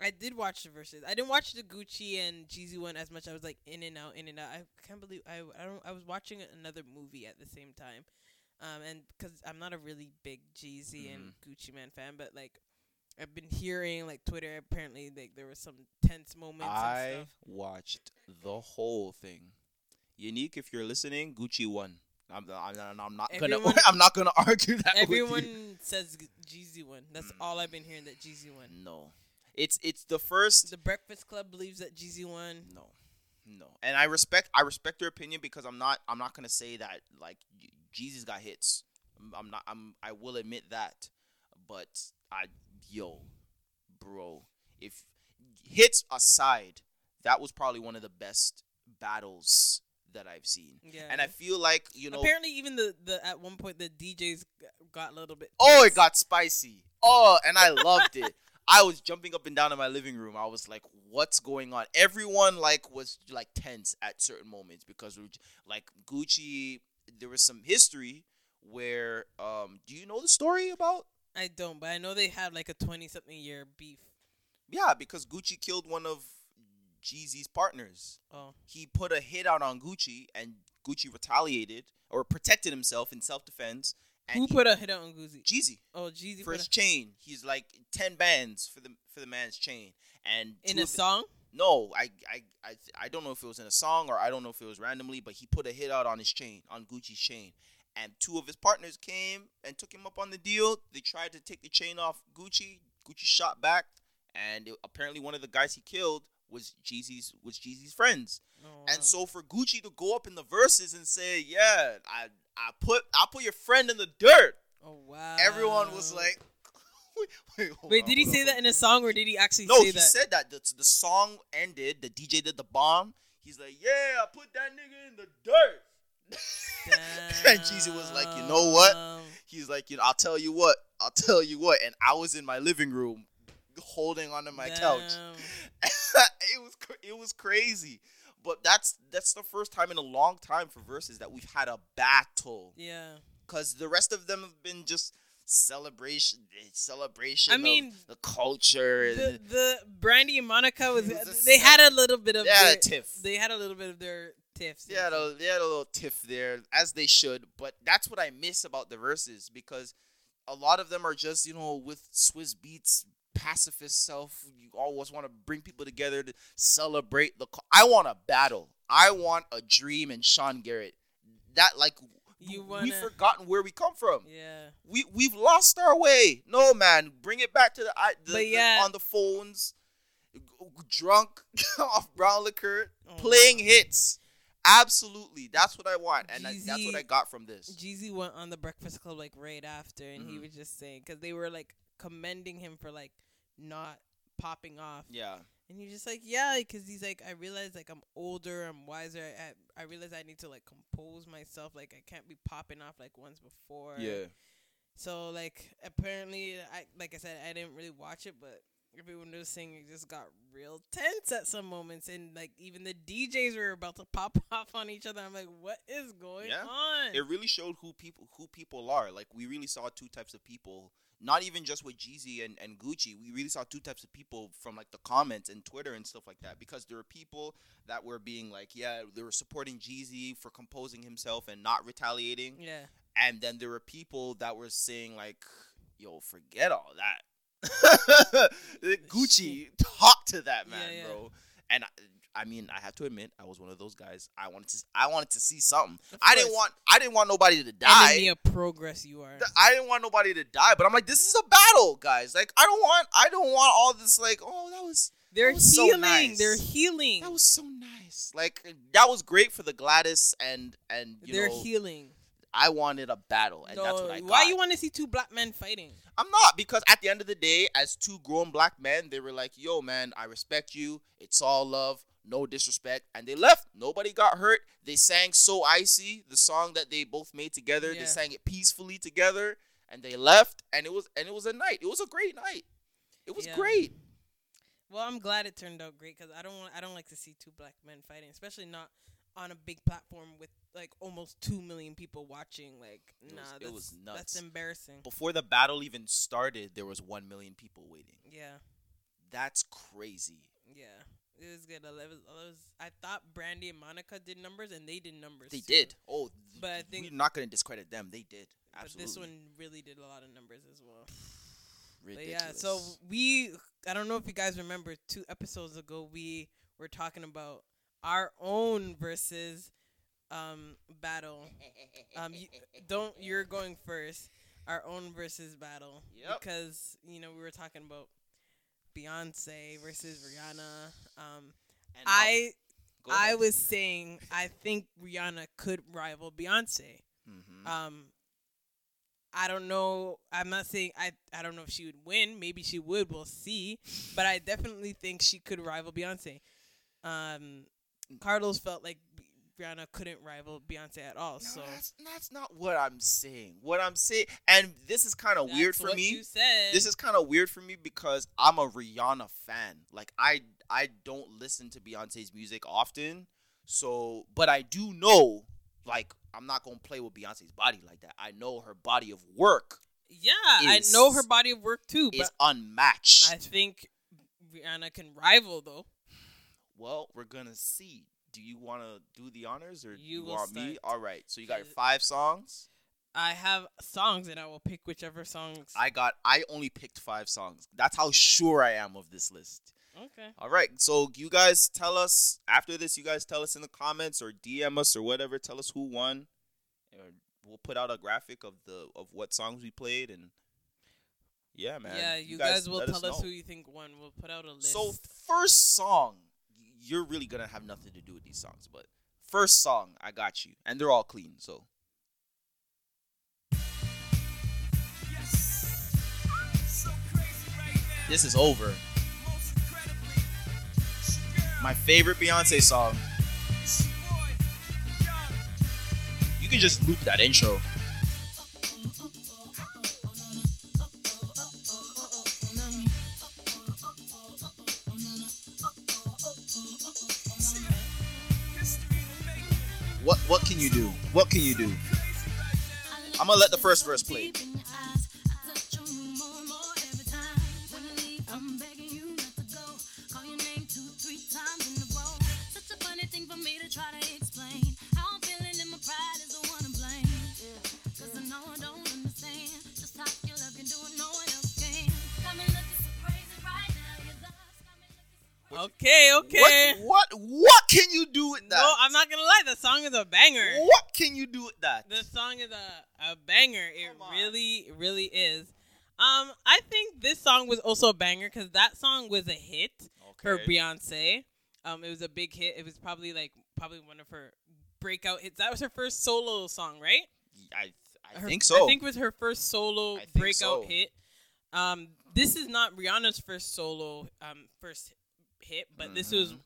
I did watch the Verzuz. I didn't watch the Gucci and Jeezy one as much. I was like in and out, in and out. I can't believe I I don't. I was watching another movie at the same time, um, and because I'm not a really big Jeezy and Gucci Mane fan, but like I've been hearing like Twitter. Apparently, like there was some tense moments and I watched the whole thing. Unique, if you're listening, Gucci won. I'm, I'm, I'm not gonna. I'm not gonna argue that. Everyone says Jeezy won. That's mm. all I've been hearing that Jeezy won. No, it's it's the first. The Breakfast Club believes that Jeezy won. No, no, and I respect I respect their opinion because I'm not I'm not gonna say that like Jeezy's got hits. I'm, I'm not I'm I will admit that, but I yo, bro, if hits aside, that was probably one of the best battles that I've seen, Yeah. and I feel like you know. Apparently, even the, the at one point the DJs got a little bit. Oh, it got spicy. Oh, and I loved it. I was jumping up and down in my living room. I was like, "What's going on?" Everyone like was like tense at certain moments because we, like Gucci. There was some history where, um, do you know the story about? I don't, but I know they had like a twenty something year beef. Yeah, because Gucci killed one of Jeezy's partners. Oh, He put a hit out on Gucci, and Gucci retaliated or protected himself in self defense. And who he- put a hit out on Gucci? Jeezy? Oh, Jeezy for his a, chain. He's like ten bands for the for the man's chain, and in a song. no, I, I I I don't know if it was in a song or I don't know if it was randomly, but he put a hit out on his chain, on Gucci's chain, and two of his partners came and took him up on the deal. They tried to take the chain off Gucci. Gucci shot back, and it- apparently one of the guys he killed was Jeezy's was Jeezy's friends. Oh, And so for Gucci to go up in the Verzuz and say, "Yeah, I I put I put your friend in the dirt," oh wow. everyone was like, "Wait, wait, Wait, on, did he say on, that in a song or did he actually no, say he that? said that. The, the song ended. The DJ did the bomb. He's like, "Yeah, I put that nigga in the dirt." and Jeezy was like, "You know what?" He's like, "You know, I'll tell you what. I'll tell you what." And I was in my living room, holding onto my couch. It was it was crazy. But that's that's the first time in a long time for Verzuz that we've had a battle. Yeah. Cause the rest of them have been just celebration, celebration. I of mean, the culture. The the Brandy and Monica was was they had a little bit of They had a their, tiff. They had a little bit of their tiffs. They they had a little tiff there, as they should. But that's what I miss about the Verzuz because a lot of them are just you know with Swizz Beatz, pacifist self. You always want to bring people together to celebrate the. co- I want a battle. I want a dream and Sean Garrett. That like You we've forgotten where we come from. Yeah. We we've lost our way. No man, bring it back to the, the, yeah. on the phones, drunk off brown liquor, Oh, playing wow. hits. Absolutely, that's what I want, and I, that's what I got from this. Jeezy went on the Breakfast Club like right after, and he Mhm. was just saying because they were like commending him for like not popping off, Yeah, and he's just like, yeah, because he's like, I realize like I'm older, I'm wiser, I I realize I need to like compose myself, like I can't be popping off like once before. yeah. So like apparently, I like I said, I didn't really watch it, but everyone was saying it just got real tense at some moments, and like even the DJs were about to pop off on each other. I'm like, what is going Yeah. on? It really showed who people who people are. Like we really saw two types of people. Not even just with Jeezy and, and Gucci. We really saw two types of people from like the comments and Twitter and stuff like that. Because there were people that were being like, yeah, they were supporting Jeezy for composing himself and not retaliating. yeah. And then there were people that were saying like, "Yo, forget all that." Gucci, talk to that man, Yeah, yeah. bro. And I, mean, I have to admit, I was one of those guys. I wanted to, I wanted to see something. I didn't want, I didn't want nobody to die. Enemy of progress, you are. I didn't want nobody to die, but I'm like, this is a battle, guys. Like, I don't want, I don't want all this. Like, oh, that was, They're that was so healing. nice. They're healing. that was so nice. Like, that was great for the Gladys and and you They're know, healing. I wanted a battle, and no, that's what I got. why you want to see two black men fighting? I'm not because at the end of the day, as two grown black men, they were like, "Yo, man, I respect you. It's all love, no disrespect," and they left. Nobody got hurt. They sang "So Icy," the song that they both made together. Yeah. They sang it peacefully together, and they left. And it was and it was a night. It was a great night. It was Yeah. great. Well, I'm glad it turned out great because I don't want I don't like to see two black men fighting, especially not on a big platform with like almost two million people watching. Like, It nah, was- it that's, was That's embarrassing. Before the battle even started, there was one million people waiting. Yeah, That's crazy. yeah, it was good. I was, I was, I thought Brandy and Monica did numbers, and they did numbers. They too. did. Oh, But I think- we're not gonna discredit them. They did. But this one really did a lot of numbers as well. But Ridiculous. yeah, so we I don't know if you guys remember two episodes ago we were talking about our own Verzuz um battle. Um you, don't you're going first. Our own Verzuz battle Yep. because you know we were talking about Beyonce versus Rihanna. Um And I I was saying I think Rihanna could rival Beyonce. Mhm. Um, I don't know. I'm not saying I. I don't know if she would win. Maybe she would. We'll see. But I definitely think she could rival Beyonce. Um, Carlos felt like Rihanna couldn't rival Beyonce at all. No, so that's, that's not what I'm saying. What I'm saying, and this is kind of weird for me. This is kind of weird for me because I'm a Rihanna fan. Like I, I don't listen to Beyonce's music often. So, but I do know, like, I'm not gonna play with Beyonce's body like that. I know her body of work yeah. I know her body of work too, is unmatched. I think Rihanna can rival though. well, we're gonna see. Do you want to do the honors or You you will want me? All right. So you got your five songs. I have songs and I will pick whichever songs. I got. I only picked five songs. That's how sure I am of this list. okay. All right. So you guys tell us after this. You guys tell us in the comments or DM us or whatever. Tell us who won. We'll put out a graphic of the of what songs we played and. Yeah, man. yeah, you, guys, will let tell us, who you think won. We'll put out a list. So first song, you're really gonna have nothing to do with these songs, but first song, I got you, and they're all clean. So this is over. My favorite Beyonce song. You can just loop that intro. What what can you do? What can you do? I'm gonna let the first verse play. Okay, okay. What what what can you do with that? No, I'm not gonna lie. The song is a banger. What can you do with that? The song is a, a banger. It really, really is. Um, I think this song was also a banger because that song was a hit okay. for Beyonce. Um, it was a big hit. It was probably like probably one of her breakout hits. That was her first solo song, right? I I Her- think so. I think it was her first solo breakout so. hit. Um, this is not Rihanna's first solo um first hit, but this was Mhm.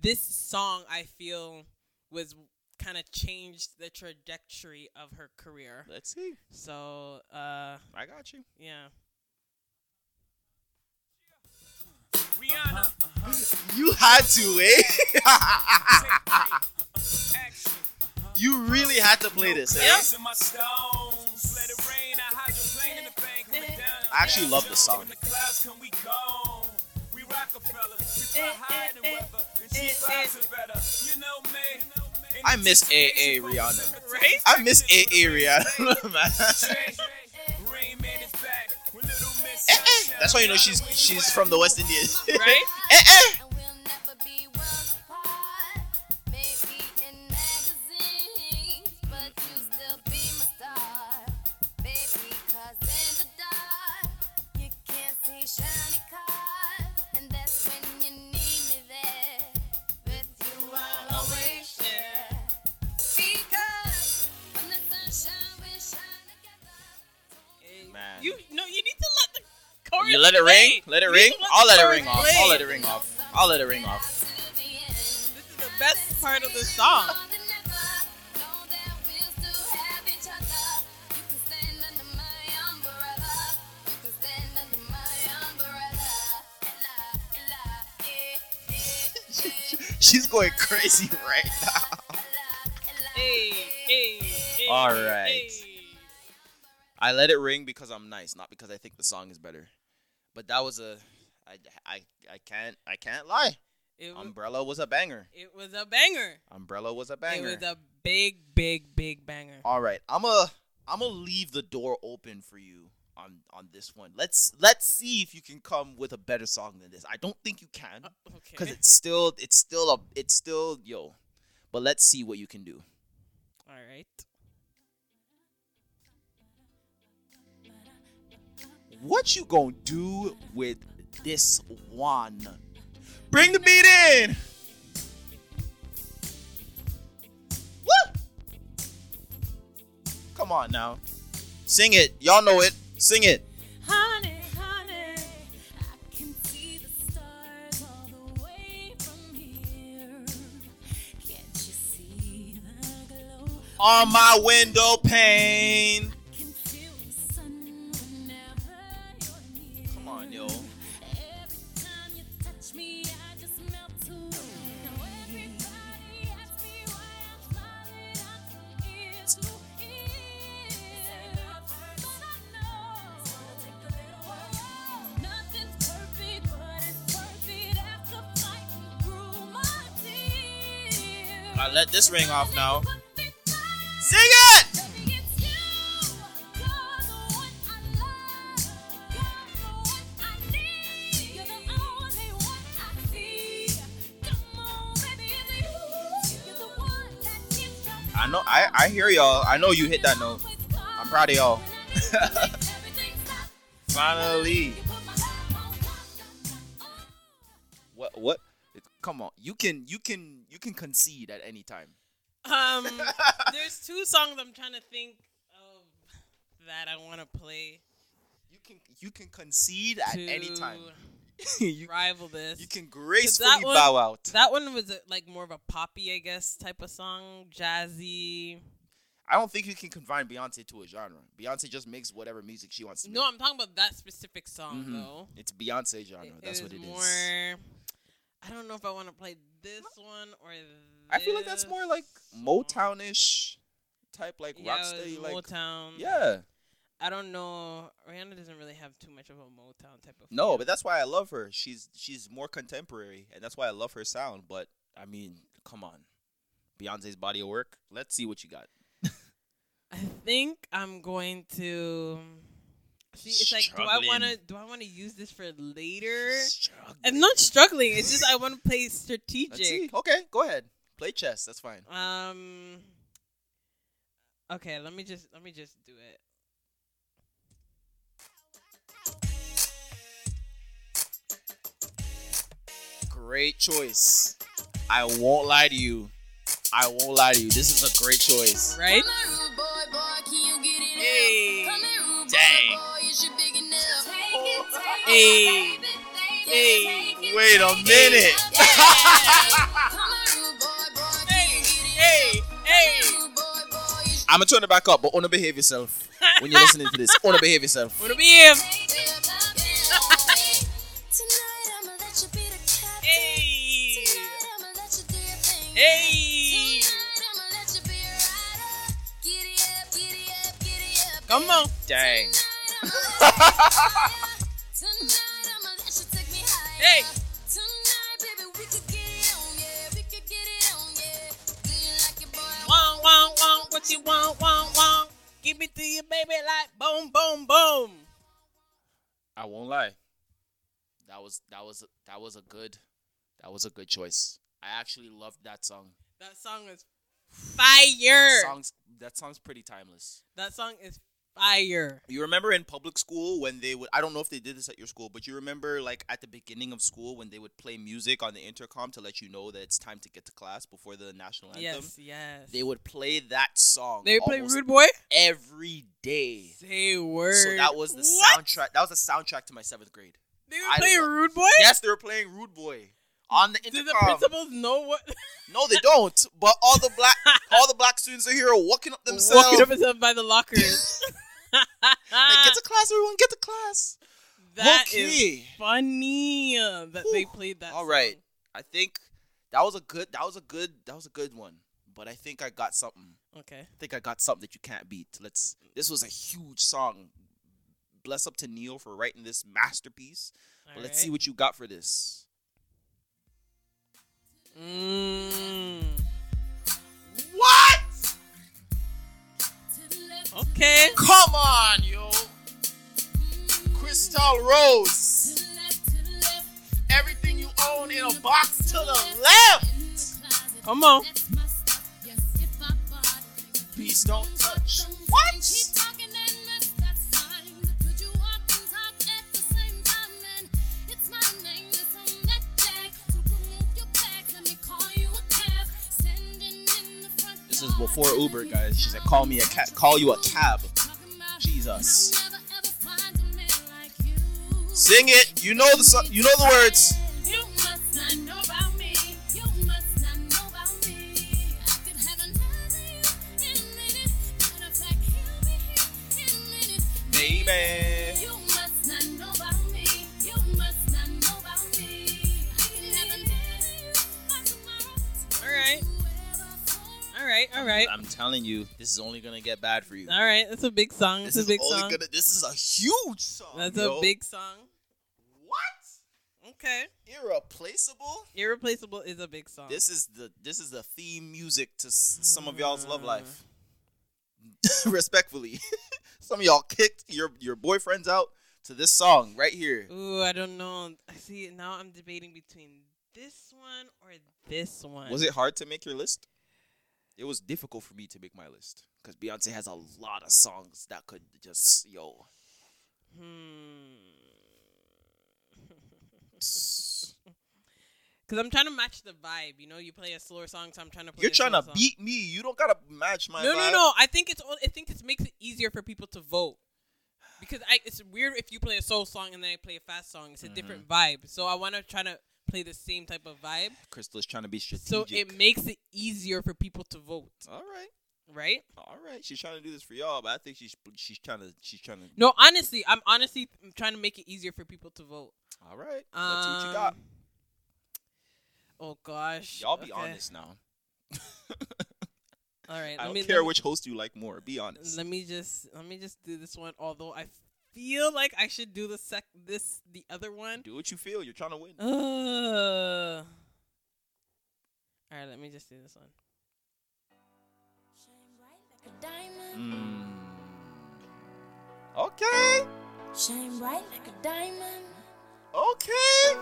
this song I feel was kind of changed the trajectory of her career. Let's see. So, uh, I got you. yeah. Rihanna, You had to, eh? action. you really had to play this, eh? Yep. my stones. Let it rain. I hydroplane in the bank. Coming down I actually love this song. Eh, eh, eh, I miss AA Rihanna. Right? I miss AA Rihanna, man. Rain Man is back with Little Miss Eh, eh. Sunshine. That's why you know she's she's from the West Indies. Right? chorus. You let it play. ring? Let it ring? I'll let it ring off. I'll let it ring off. I'll let it ring off. This is the best part of the song. She's going crazy right now. Hey, hey, hey. All right. I let it ring because I'm nice, not because I think the song is better. But that was a, I, I, I can't, I can't lie. Was, Umbrella was a banger. it was a banger. Umbrella was a banger. It was a big, big, big banger. All right, I'm a, I'm gonna leave the door open for you on on this one. Let's let's see if you can come with a better song than this. I don't think you can Uh, okay. because it's still it's still a it's still yo, but let's see what you can do. All right. What you gonna do with this one? Bring the beat in. Woo! Come on now, sing it. Y'all know it. Sing it. Honey, honey. I can see the stars all the way from here. Can't you see the? On my window pane. I let this ring off now. Put me back. Sing it. Baby, it's you. You're the one I love. You're the one I need. You're the only one I see. Come on, baby, it's you. You're the one that keeps from I know. I I hear y'all. I know you hit that note. I'm proud of y'all. Finally. What what? Come on. You can you can you can concede at any time. Um, there's two songs I'm trying to think of that I want to play You can you can concede at any time. you, rival this. you can gracefully that one- bow out. That one was a, like more of a poppy, I guess, type of song, jazzy. I don't think you can confine Beyonce to a genre. Beyonce just makes whatever music she wants to make. No, I'm talking about that specific song Mhm. though. It's Beyonce genre. It- That's it what it is. more. I don't know if I want to play this one or. I feel like that's more like. Motownish type, like Yeah, rocksteady, like Motown. yeah. I don't know. Rihanna doesn't really have too much of a Motown type of. No, feel. but that's why I love her. She's she's more contemporary, and that's why I love her sound. But I mean, come on, Beyonce's body of work. Let's see what you got. I think I'm going to. See, it's like, do I want to? Do I want to use this for later? I'm not struggling. It's just I want to play strategic. Okay, go ahead. Play chess. That's fine. Um. Okay, let me just let me just do it. Great choice. I won't lie to you. I won't lie to you. This is a great choice. Right? Hey. Dang. Hey. Hey. Wait a minute. Hey, hey. I'm gonna turn it back up, but wanna behave yourself when you're listening to this. Wanna behave yourself. Wanna be him? Hey. Hey. Come on. Dang. Hey. What you want, wong, wong. Give it to you, baby, like boom, boom, boom. I won't lie. That was that was that was a good that was a good choice. I actually loved that song. That song is fire. Songs that song's pretty timeless. That song is Fire. You remember in public school when they would I don't know if they did this at your school, but you remember like at the beginning of school when they would play music on the intercom to let you know that it's time to get to class before the national anthem. Yes, yes. They would play that song. They play Rude Boy. every day. Say word. So that was the What? soundtrack. That was the soundtrack to my seventh grade. They were I playing Rude Boy. Yes, they were playing Rude Boy on the Do the principals know what? No, they don't. But all the black all the black students are here walking up themselves. Walking up down by the lockers. Like, get to class, everyone. Get to class. That is okay. funny uh, that they played that. All right. song. I think that was a good. That was a good. That was a good one. But I think I got something. Okay. I think I got something that you can't beat. Let's. This was a huge song. Bless up to Ne-Yo for writing this masterpiece. But let's see what you got for this. Mm. What? Okay. Come on, yo. Crystal Rose. Everything you own in a box to the left. Come on. Please don't touch. What? This is before Uber, guys. She said, "Call me a cat. Call you a cab." Jesus. Sing it. You know the so- you know the words. Telling you, this is only gonna get bad for you. All right. It's a big song. It's This a is big only song. gonna. This is a huge song. That's yo. a big song. What? Okay. Irreplaceable. Irreplaceable is a big song. This is the this is the theme music to s- some of y'all's love Uh. life. Respectfully, some of y'all kicked your your boyfriends out to this song right here. Ooh, I don't know. I see. Now I'm debating between this one or this one. Was it hard to make your list? It was difficult for me to make my list because Beyonce has a lot of songs that could just yo. Hmm. Because I'm trying to match the vibe. You know, you play a slower song, so I'm trying to play. You're a trying to song. beat me. You don't gotta match my. No, no, vibe. no. I think it's. on- I think it makes it easier for people to vote. Because I, it's weird if you play a soul song and then I play a fast song. It's a different Mm-hmm. vibe. So I want to try to play the same type of vibe. Crystal is trying to be strategic. So it makes it easier for people to vote, all right, right? all right. She's trying to do this for y'all, but I think she's she's trying to she's trying to. No, honestly, I'm honestly trying to make it easier for people to vote. All right, let's see what you got. Um, Oh gosh. Y'all be Okay. honest now. All right. I don't me, care me- which host you like more. Be honest. Let me just let me just do this one. Although I feel like I should do the sec this the other one. Do what you feel. You're trying to win. Uh. All right, let me just do this one. Mm. Okay. Shine bright like a diamond. Okay.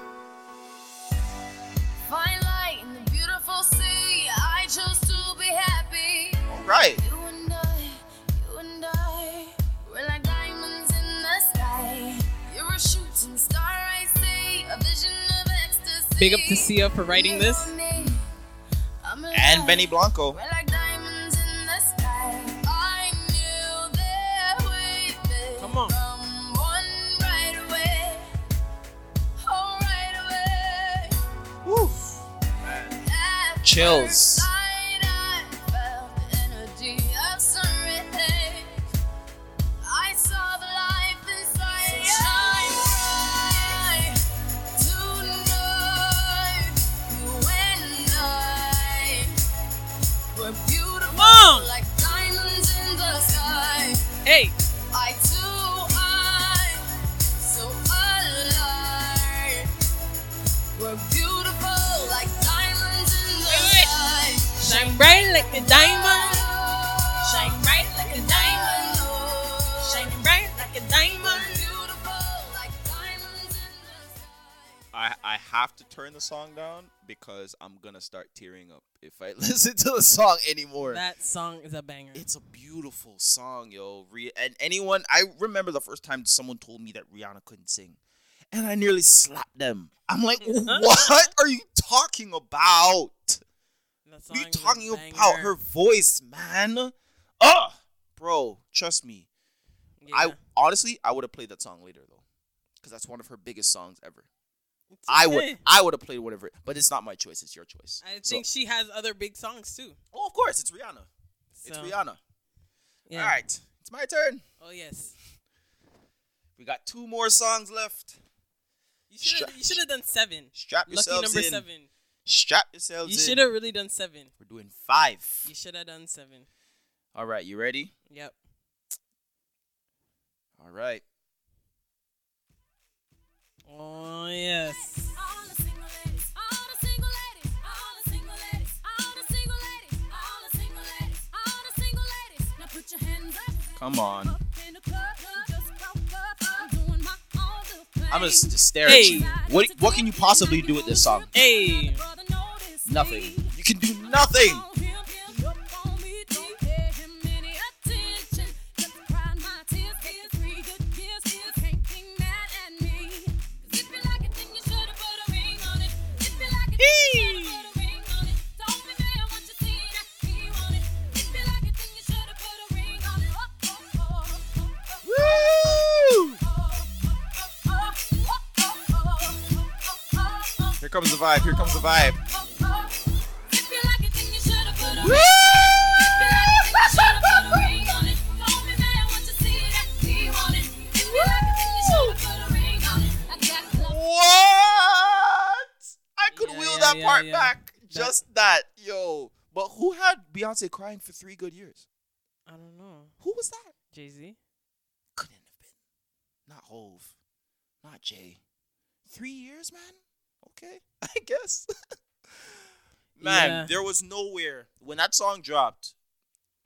Fine light in the beautiful sea. I chose to be happy. All right. Big up to Sia for writing this. And me, I'm And alive. Benny Blanco. We're like diamonds in like a diamond. Shine bright like a diamond. Shining bright like a diamond. Beautiful like diamonds in the sky. I I have to turn the song down because I'm gonna start tearing up if I listen to the song anymore. That song is a banger. It's a beautiful song, yo. Rih- and anyone, I remember the first time someone told me that Rihanna couldn't sing, and I nearly slapped them. I'm like, what are you talking about? That What are you song is a talking about? Her voice, man. Ugh, bro, trust me. Yeah. I honestly, I would have played that song later though, because that's one of her biggest songs ever. I would. I would have played whatever, but it's not my choice. It's your choice. I So- think she has other big songs too. oh, of course, it's Rihanna. It's Rihanna. Yeah. All right, it's my turn. Oh yes. We got two more songs left. You should have. You should have done seven. Strap Lucky yourselves number in. seven. Strap yourselves You should have really done seven. We're doing five. You should have done seven. All right, you ready? Yep. All right. Oh yes. All the single ladies, all the single ladies, all the single ladies, all the single ladies, all the single ladies, all the single ladies. Now put your hands up. Come on. I'm gonna stare Hey. at you. What what can you possibly do with this song? Hey. Nothing. You can do nothing. Woo! Comes the vibe. Here comes the vibe. What? I could Yeah, wheel yeah, that yeah, part back. Just that, yo. But who had Beyonce crying for three good years? I don't know. Who was that? Jay Z. Couldn't have been. Not Hove. Not Jay. Three years, man? Okay, I guess. man, Yeah. there was nowhere. When that song dropped,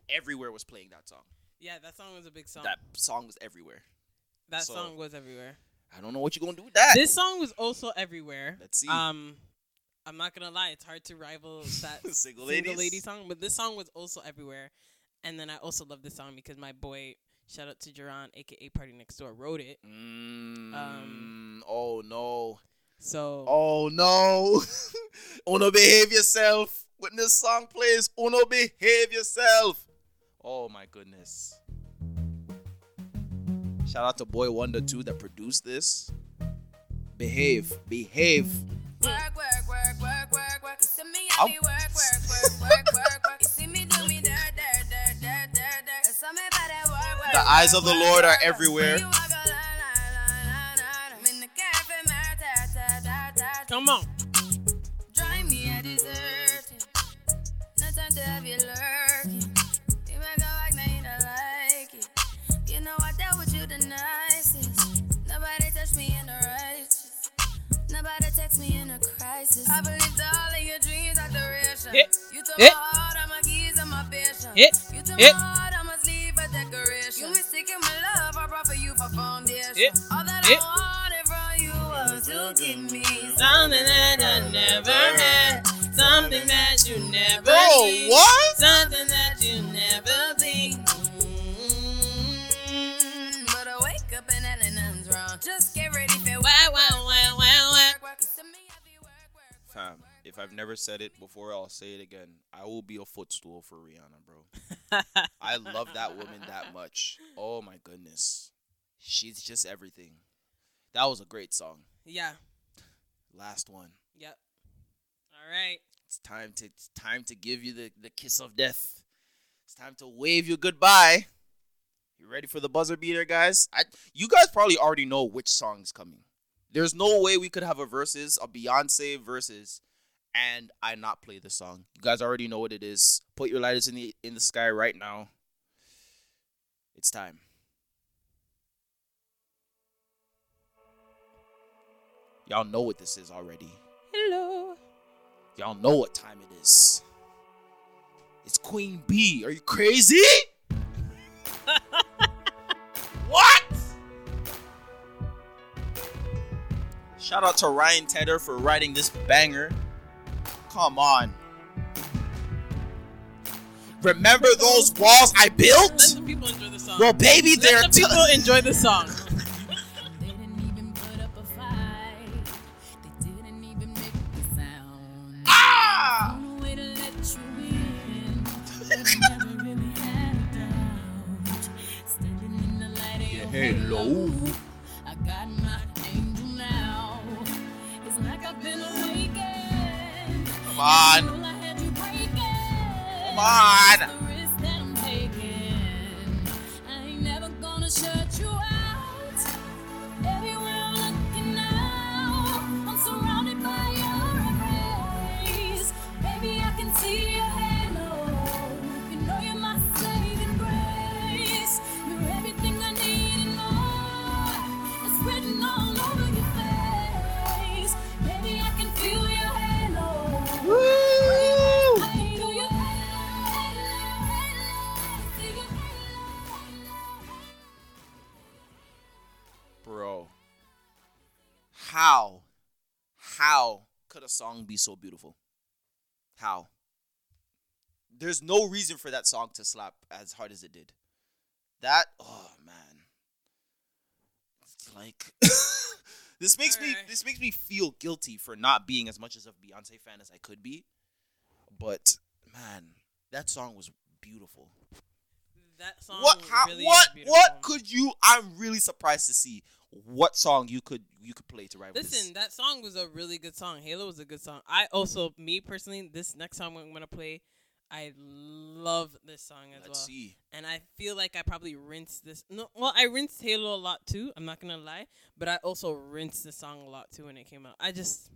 everywhere was playing that song. Yeah, that song was a big song. That song was everywhere. that so- song was everywhere. I don't know what you're going to do with that. This song was also everywhere. Let's see. Um, I'm not gonna lie, it's hard to rival that Single single lady song, but this song was also everywhere. And then I also love this song because my boy, shout out to Jahron, aka PartyNextDoor, wrote it. Mm, Um, oh, no. So Oh no. Uno behave yourself. When this song plays, Uno behave yourself. Oh my goodness. Shout out to Boi-1da too that produced this. Behave. Behave. Work, work, work, work, work, work. You see me, I be work, work, work, work, work, work. You see me do me dirt, dirt, dirt, dirt, dirt, dirt. There's something about that work, work, The eyes of the Lord are work, work. everywhere. Come on. Drive me a dessert. No time to have you lurking. You a like, now you don't like it. You know I dealt with you the nicest. Nobody touched me in the righteous. Nobody text me in a crisis. I believed all of your dreams are duration. You took my heart, all my keys, and my vision. You took my heart, I must leave a decoration. You mistaken my love, I brought for you for foundation. All never Bro, need. what? Something that you never be. Mm, But I wake up and that nothing's wrong. Just get ready for Wow, wow, wow, wow, wow. see if I've never said it before, I'll say it again. I will be a footstool for Rihanna, bro. I love that woman that much. Oh my goodness. She's just everything. That was a great song. Yeah. Last one. Yep. All right. It's time to it's time to give you the, the kiss of death. It's time to wave you goodbye. You ready for the buzzer beater, guys? I you guys probably already know which song is coming. There's no way we could have a versus, a Beyonce versus, and I not play the song. You guys already know what it is. Put your lighters in the in the sky right now. It's time. Y'all know what this is already. Hello. Y'all know what time it is. It's Queen B. Are you crazy? what? Shout out to Ryan Tedder for writing this banger. Come on. Remember those walls I built? Let the people enjoy the song. Well, baby, they're Let the people enjoy the song. Your. I got my angel now. It's like I've been awakened. Come on. Feel I had you breaking. Come on. A song be so beautiful? How? There's no reason for that song to slap as hard as it did. That oh man. It's like this makes me this makes me feel guilty for not being as much as a Beyonce fan as I could be. But man, that song was beautiful. That song What how, really what beautiful. what could you I'm really surprised to see what song you could you could play to rival Listen, that song was a really good song. Halo was a good song. I also, me personally, this next song I'm gonna play, I love this song as Let's well. see. And I feel like I probably rinsed this. No, well, I rinsed Halo a lot too. I'm not gonna lie, but I also rinsed the song a lot too when it came out. I just,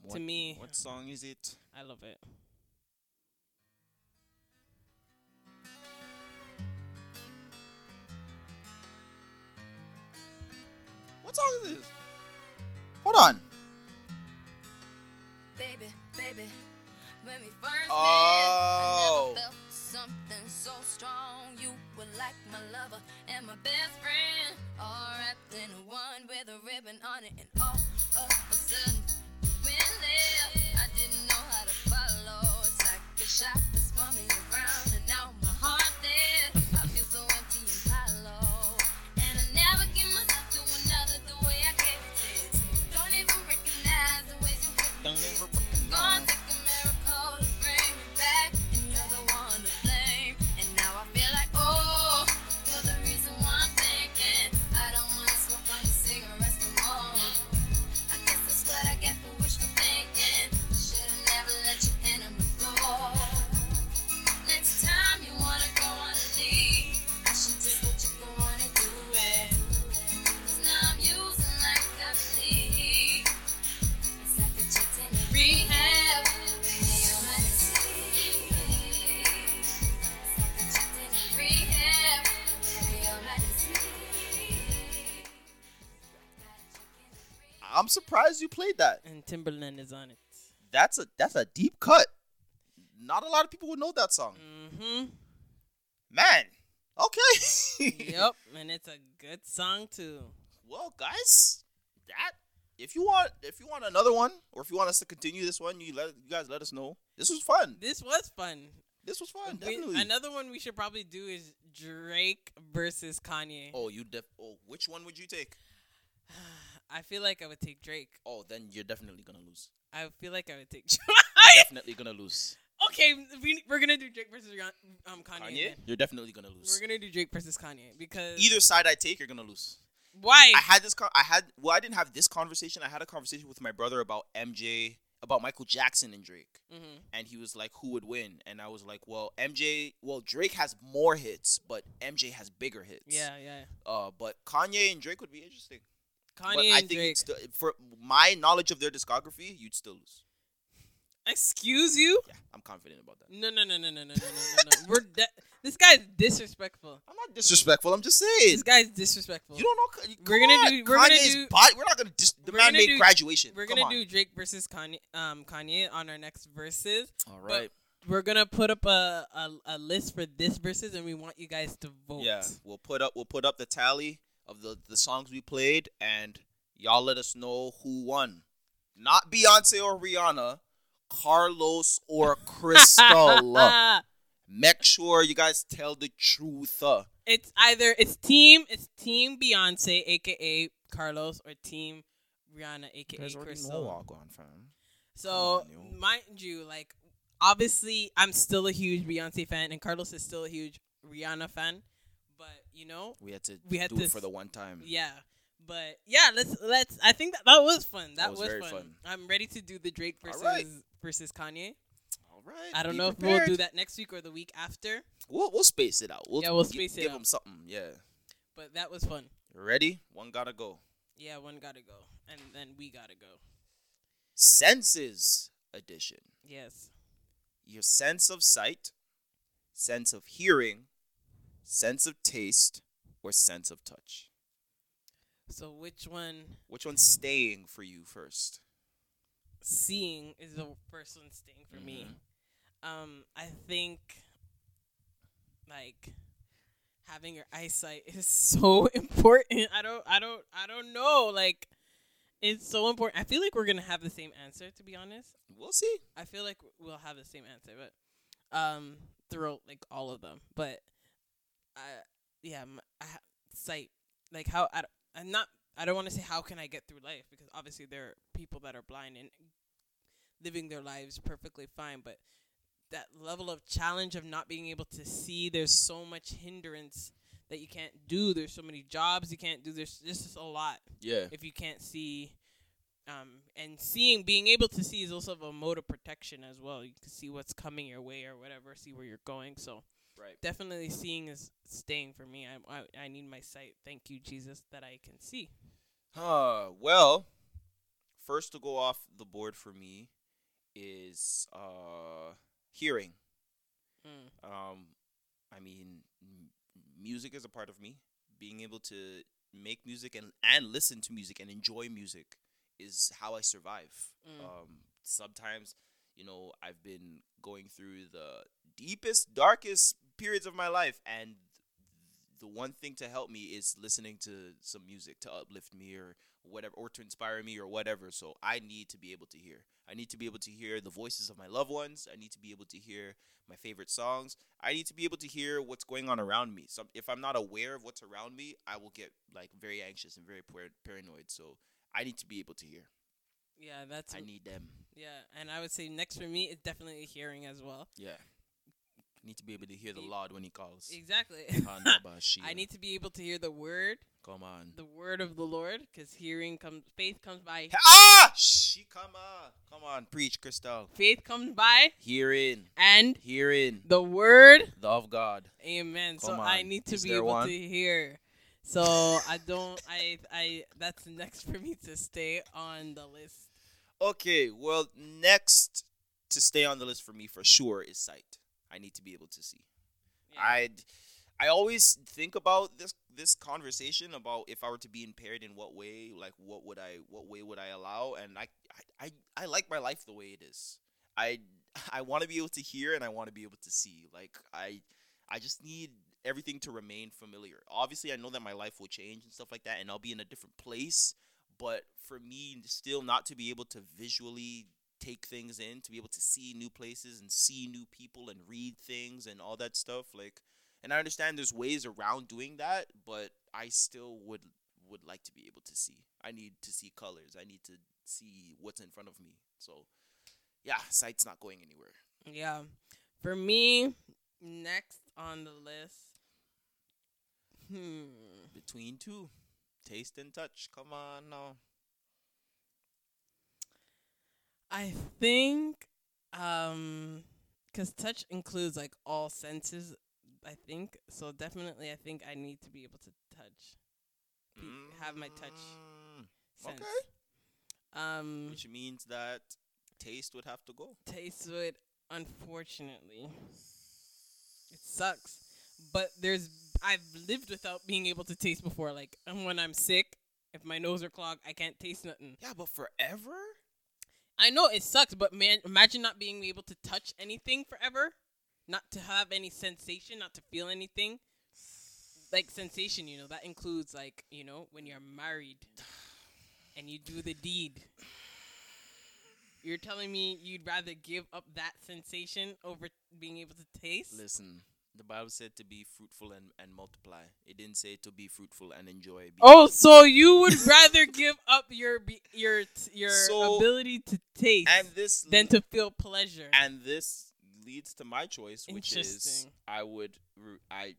What, me- what song is it? I love it. What song is this? Hold on. Baby, baby, when we first Oh. met, I never oh. felt something so strong. You were like my lover and my best friend, all wrapped in one with a ribbon on it, and all of a sudden left. I didn't know how to follow. It's like a shot that spun around, surprised you played that. And Timbaland is on it. That's a that's a deep cut. Not a lot of people would know that song. Mm-hmm. Man. Okay. yep, and it's a good song too. Well, guys, that if you want if you want another one or if you want us to continue this one, you let you guys let us know. This was fun. This was fun. This was fun. We- Definitely. another one we should probably do is Drake versus Kanye. Oh, you def- oh, which one would you take? I feel like I would take Drake. Oh, then you're definitely gonna lose. I feel like I would take. You're definitely gonna lose. okay, we, we're gonna do Drake versus um Kanye. Kanye, then. you're definitely gonna lose. We're gonna do Drake versus Kanye because Either side I take, you're gonna lose. why? I had this. Con- I had. Well, I didn't have this conversation. I had a conversation with my brother about MJ, about Michael Jackson and Drake, Mhm. and he was like, "Who would win?" And I was like, "Well, MJ. Well, Drake has more hits, but MJ has bigger hits. Yeah, yeah. Uh, but Kanye and Drake would be interesting. Kanye but I and think Drake. you'd still, for my knowledge of their discography, you'd still lose. Excuse you? Yeah, I'm confident about that. No, no, no, no, no, no, no, no, no. no. We're de- this guy's disrespectful. I'm not disrespectful. I'm just saying. This guy's disrespectful. You don't know. Come We're gonna on, do- we're gonna do- body- We're not gonna. Dis- the we're man gonna made do- graduation. We're Come gonna on. do Drake versus Kanye, um, Kanye on our next verses. All but. We're gonna put up a, a a list for this verses, and we want you guys to vote. Yeah, we'll put up we'll put up the tally of the the songs we played, and Y'all let us know who won. Not Beyonce or Rihanna, Carlos or Crystal. Make sure you guys tell the truth. It's either it's team it's team Beyonce, aka Carlos, or team Rihanna, aka Crystal. on, fam. So on, mind you, like obviously I'm still a huge Beyonce fan, and Carlos is still a huge Rihanna fan. But you know, We had to We had do to it for the one time. yeah. But yeah, let's let's. I think that that was fun. That, was was, very fun. fun. I'm ready to do the Drake versus right. versus Kanye. All right. I don't know if we'll do that next week or the week after, We'll, we'll space it out. We'll, Yeah, we'll space it give out. them something. Yeah. but that was fun. Ready? One gotta go. Yeah, one gotta go, and then we gotta go. Senses edition. Yes. Your sense of sight, sense of hearing, sense of taste, or sense of touch. So which one? Which one's staying for you first? Seeing is the first one staying for me. Um, I think like having your eyesight is so important. I don't, I don't, I don't know. Like, it's so important. I feel like we're gonna have the same answer. To be honest, We'll see. I feel like we'll have the same answer, but um, throughout like all of them. But I, yeah, I ha- sight. Like how I, am not. I don't want to say how can I get through life because obviously there are people that are blind and living their lives perfectly fine, but that level of challenge of not being able to see, there's so much hindrance that you can't do. There's so many jobs you can't do. There's just a lot Yeah. if you can't see um and seeing being able to see is also a mode of protection as well you can see what's coming your way or whatever see where you're going so Right. definitely seeing is staying for me i i, I need my sight thank you jesus that i can see Uh, well, first to go off the board for me is uh hearing. mm. Um, I mean, m- music is a part of me. Being able to make music and and listen to music and enjoy music is how I survive. Mm. Um, sometimes, you know, I've been going through the deepest, darkest periods of my life, and the one thing to help me is listening to some music to uplift me or whatever or to inspire me or whatever. So i need to be able to hear. I need to be able to hear the voices of my loved ones. I need to be able to hear my favorite songs. I need to be able to hear what's going on around me. So if i'm not aware of what's around me i will get like very anxious and very par- paranoid. So i need to be able to hear. Yeah that's i need them. Yeah and i would say next for me is definitely hearing as well. Yeah need to be able to hear the lord when he calls exactly i need to be able to hear the word come on the word of the lord because hearing comes faith comes by ah she come on come on preach crystal faith comes by hearing and hearing the word the of god Amen. so Come I need to Is be able one? to hear. So I don't. I. I. That's next for me to stay on the list. Okay, well, next to stay on the list for me for sure is sight. I need to be able to see. Yeah. I I always think about this this conversation about if I were to be impaired in what way, like what would I what way would I allow? And I I, I, I like my life the way it is. I I want to be able to hear and I want to be able to see. Like I I just need everything to remain familiar. Obviously, I know that my life will change and stuff like that and I'll be in a different place, but for me still not to be able to visually take things in, to be able to see new places and see new people and read things and all that stuff like and I understand there's ways around doing that, but I still would would like to be able to see. I need to see colors. I need to see what's in front of me. So yeah, sight's not going anywhere. Yeah. For me, next on the list. Hmm. Between two. Taste and touch. Come on now. I think, um, because touch includes like all senses. I think so. Definitely, I think I need to be able to touch. Be- have my touch Mm, sense. Okay. Um. Which means that taste would have to go. taste would unfortunately it sucks but there's i've lived without being able to taste before like and when i'm sick if my nose are clogged i can't taste nothing Yeah, but forever? I know it sucks but man imagine not being able to touch anything forever not to have any sensation not to feel anything like sensation you know that includes like you know when you're married and you do the deed. You're telling me you'd rather give up that sensation over being able to taste? Listen, the Bible said to be fruitful and, and multiply. It didn't say to be fruitful and enjoy. Oh, so you would rather give up your your your So- ability to taste and this than to feel pleasure? and this leads to my choice, which is I would I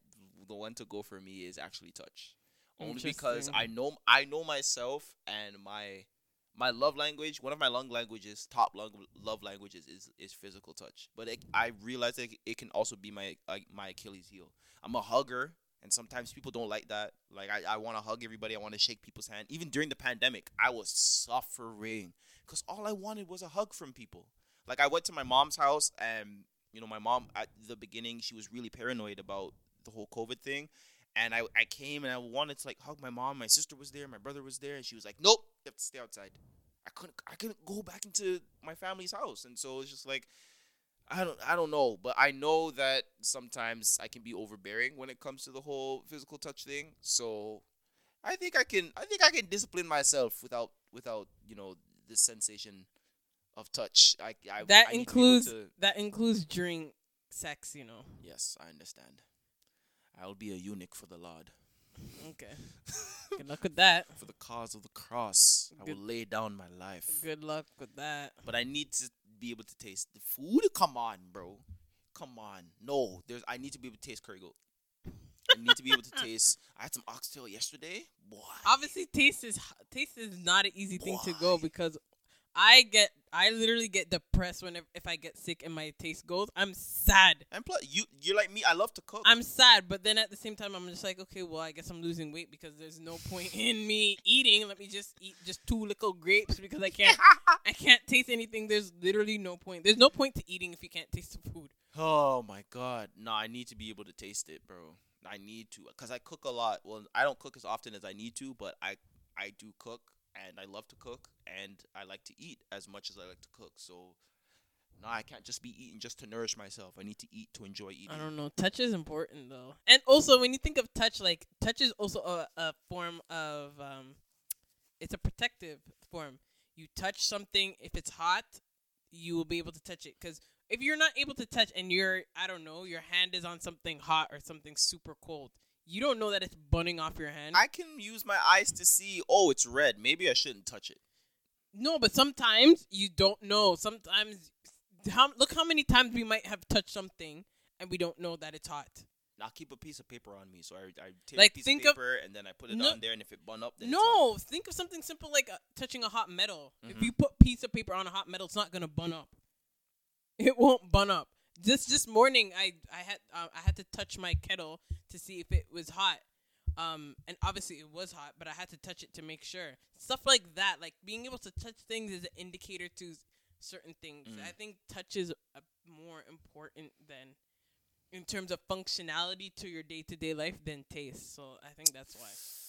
the one to go for me is actually touch, only because I know I know myself and my my love language. One of my love languages, top love, love languages, is is physical touch. But it, I realize that it can also be my uh, my Achilles heel. I'm a hugger. And sometimes people don't like that. Like I, I want to hug everybody. I want to shake people's hand. Even during the pandemic, I was suffering because all I wanted was a hug from people. Like I went to my mom's house, and you know, my mom at the beginning she was really paranoid about the whole COVID thing, and I, I came and I wanted to like hug my mom. My sister was there, my brother was there, and she was like, "Nope, you have to stay outside." I couldn't I couldn't go back into my family's house, and so it's just like. I don't I don't know, but I know that sometimes I can be overbearing when it comes to the whole physical touch thing. So I think I can I think I can discipline myself without without, you know, the sensation of touch. I, I that I includes to- that includes during sex, you know. Yes, I understand. I will be a eunuch for the Lord. Okay. Good luck with that. For the cause of the cross, I will lay down my life. Good luck with that. But I need to be able to taste the food. Come on, bro. Come on. No, there's. I need to be able to taste curry goat. I need to be able to taste. I had some oxtail yesterday. Boy. Obviously, taste is taste is not an easy thing to go because I get I literally get depressed whenever if I get sick and my taste goes. I'm sad. And plus, you you're like me. I love to cook. I'm sad, but then at the same time, I'm just like, okay, well, I guess I'm losing weight because there's no point in me eating. Let me just eat just two little grapes because I can't, I can't taste anything. There's literally no point. There's no point to eating if you can't taste the food. Oh my god. No, I need to be able to taste it, bro. I need to cuz I cook a lot. Well, I don't cook as often as I need to, but I I do cook and I love to cook and I like to eat as much as I like to cook. So no, I can't just be eating just to nourish myself. I need to eat to enjoy eating. I don't know. Touch is important though, and also when you think of touch, like touch is also a, a form of um, it's a protective form. You touch something if it's hot, you will be able to touch it. Because if you're not able to touch and you're, I don't know, your hand is on something hot or something super cold, you don't know that it's burning off your hand. I can use my eyes to see, oh, it's red. Maybe I shouldn't touch it. no, but sometimes you don't know. Sometimes, how look how many times we might have touched something and we don't know that it's hot. Now keep a piece of paper on me, so I, I take Like, a piece think of of- paper and then I put it No- on there, and if it bun up, then. No, think of something simple like uh, touching a hot metal. If Mhm. you put piece of paper on a hot metal, it's not gonna bun up. It won't bun up. Just this morning, I I had uh, I had to touch my kettle to see if it was hot. Um, and obviously it was hot, but I had to touch it to make sure. Stuff like that, like being able to touch things, is an indicator to certain things. Mm. I think touch is uh more important than in terms of functionality to your day to day life than taste. So I think that's why.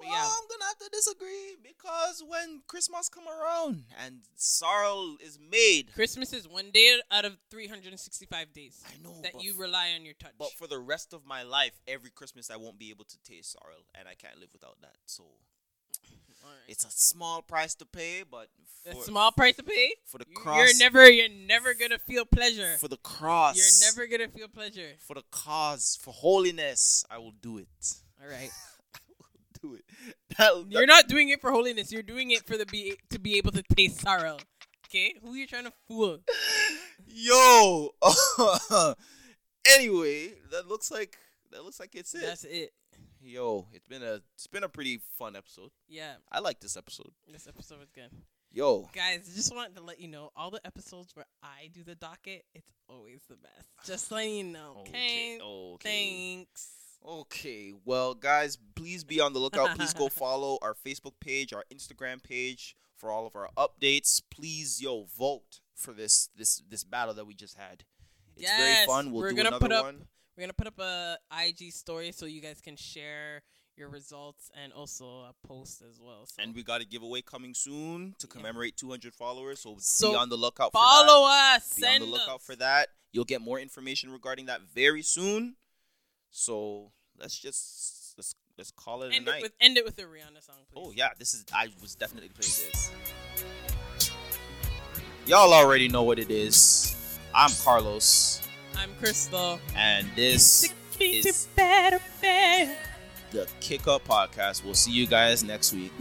Well, yeah. I'm gonna have to disagree because when Christmas come around and sorrel is made, Christmas is one day out of 365 days I know that you rely on your touch. But for the rest of my life, every Christmas I won't be able to taste sorrel, and I can't live without that. So Alright. it's a small price to pay, but a small price to pay. for the cross, You're never, you're never gonna feel pleasure. for the cross, You're never gonna feel pleasure. for the cause, for holiness. I will do it. All right. Do it. That, You're not doing it for holiness. You're doing it for the be to be able to taste sorrel. Okay, who are you trying to fool? Yo. anyway, that looks like that looks like it's it. That's it. Yo, it's been a it's been a pretty fun episode. Yeah, I like this episode. this episode was good. Yo, Guys, just wanted to let you know all the episodes where I do the docket, it's always the best. Just letting you know. Okay. okay, okay, Thanks. Okay. Well, guys, please be on the lookout. Please go follow our Facebook page, our Instagram page for all of our updates. Please, yo, vote for this this this battle that we just had. It's very fun. We'll we're do gonna another put up- one. We're gonna put up a IG story so you guys can share your results and also a post as well. So And we got a giveaway coming soon to commemorate 200 followers. So, So be on the lookout for that. follow us. Be on the lookout us. for that. You'll get more information regarding that very soon. So let's just let's let's call it End a it night. with end it with a Rihanna song, please. Oh yeah, this is I was definitely playing this. Y'all already know what it is. I'm Carlos, I'm Crystal. and this is better, better. the Kick Up Podcast. We'll see you guys next week.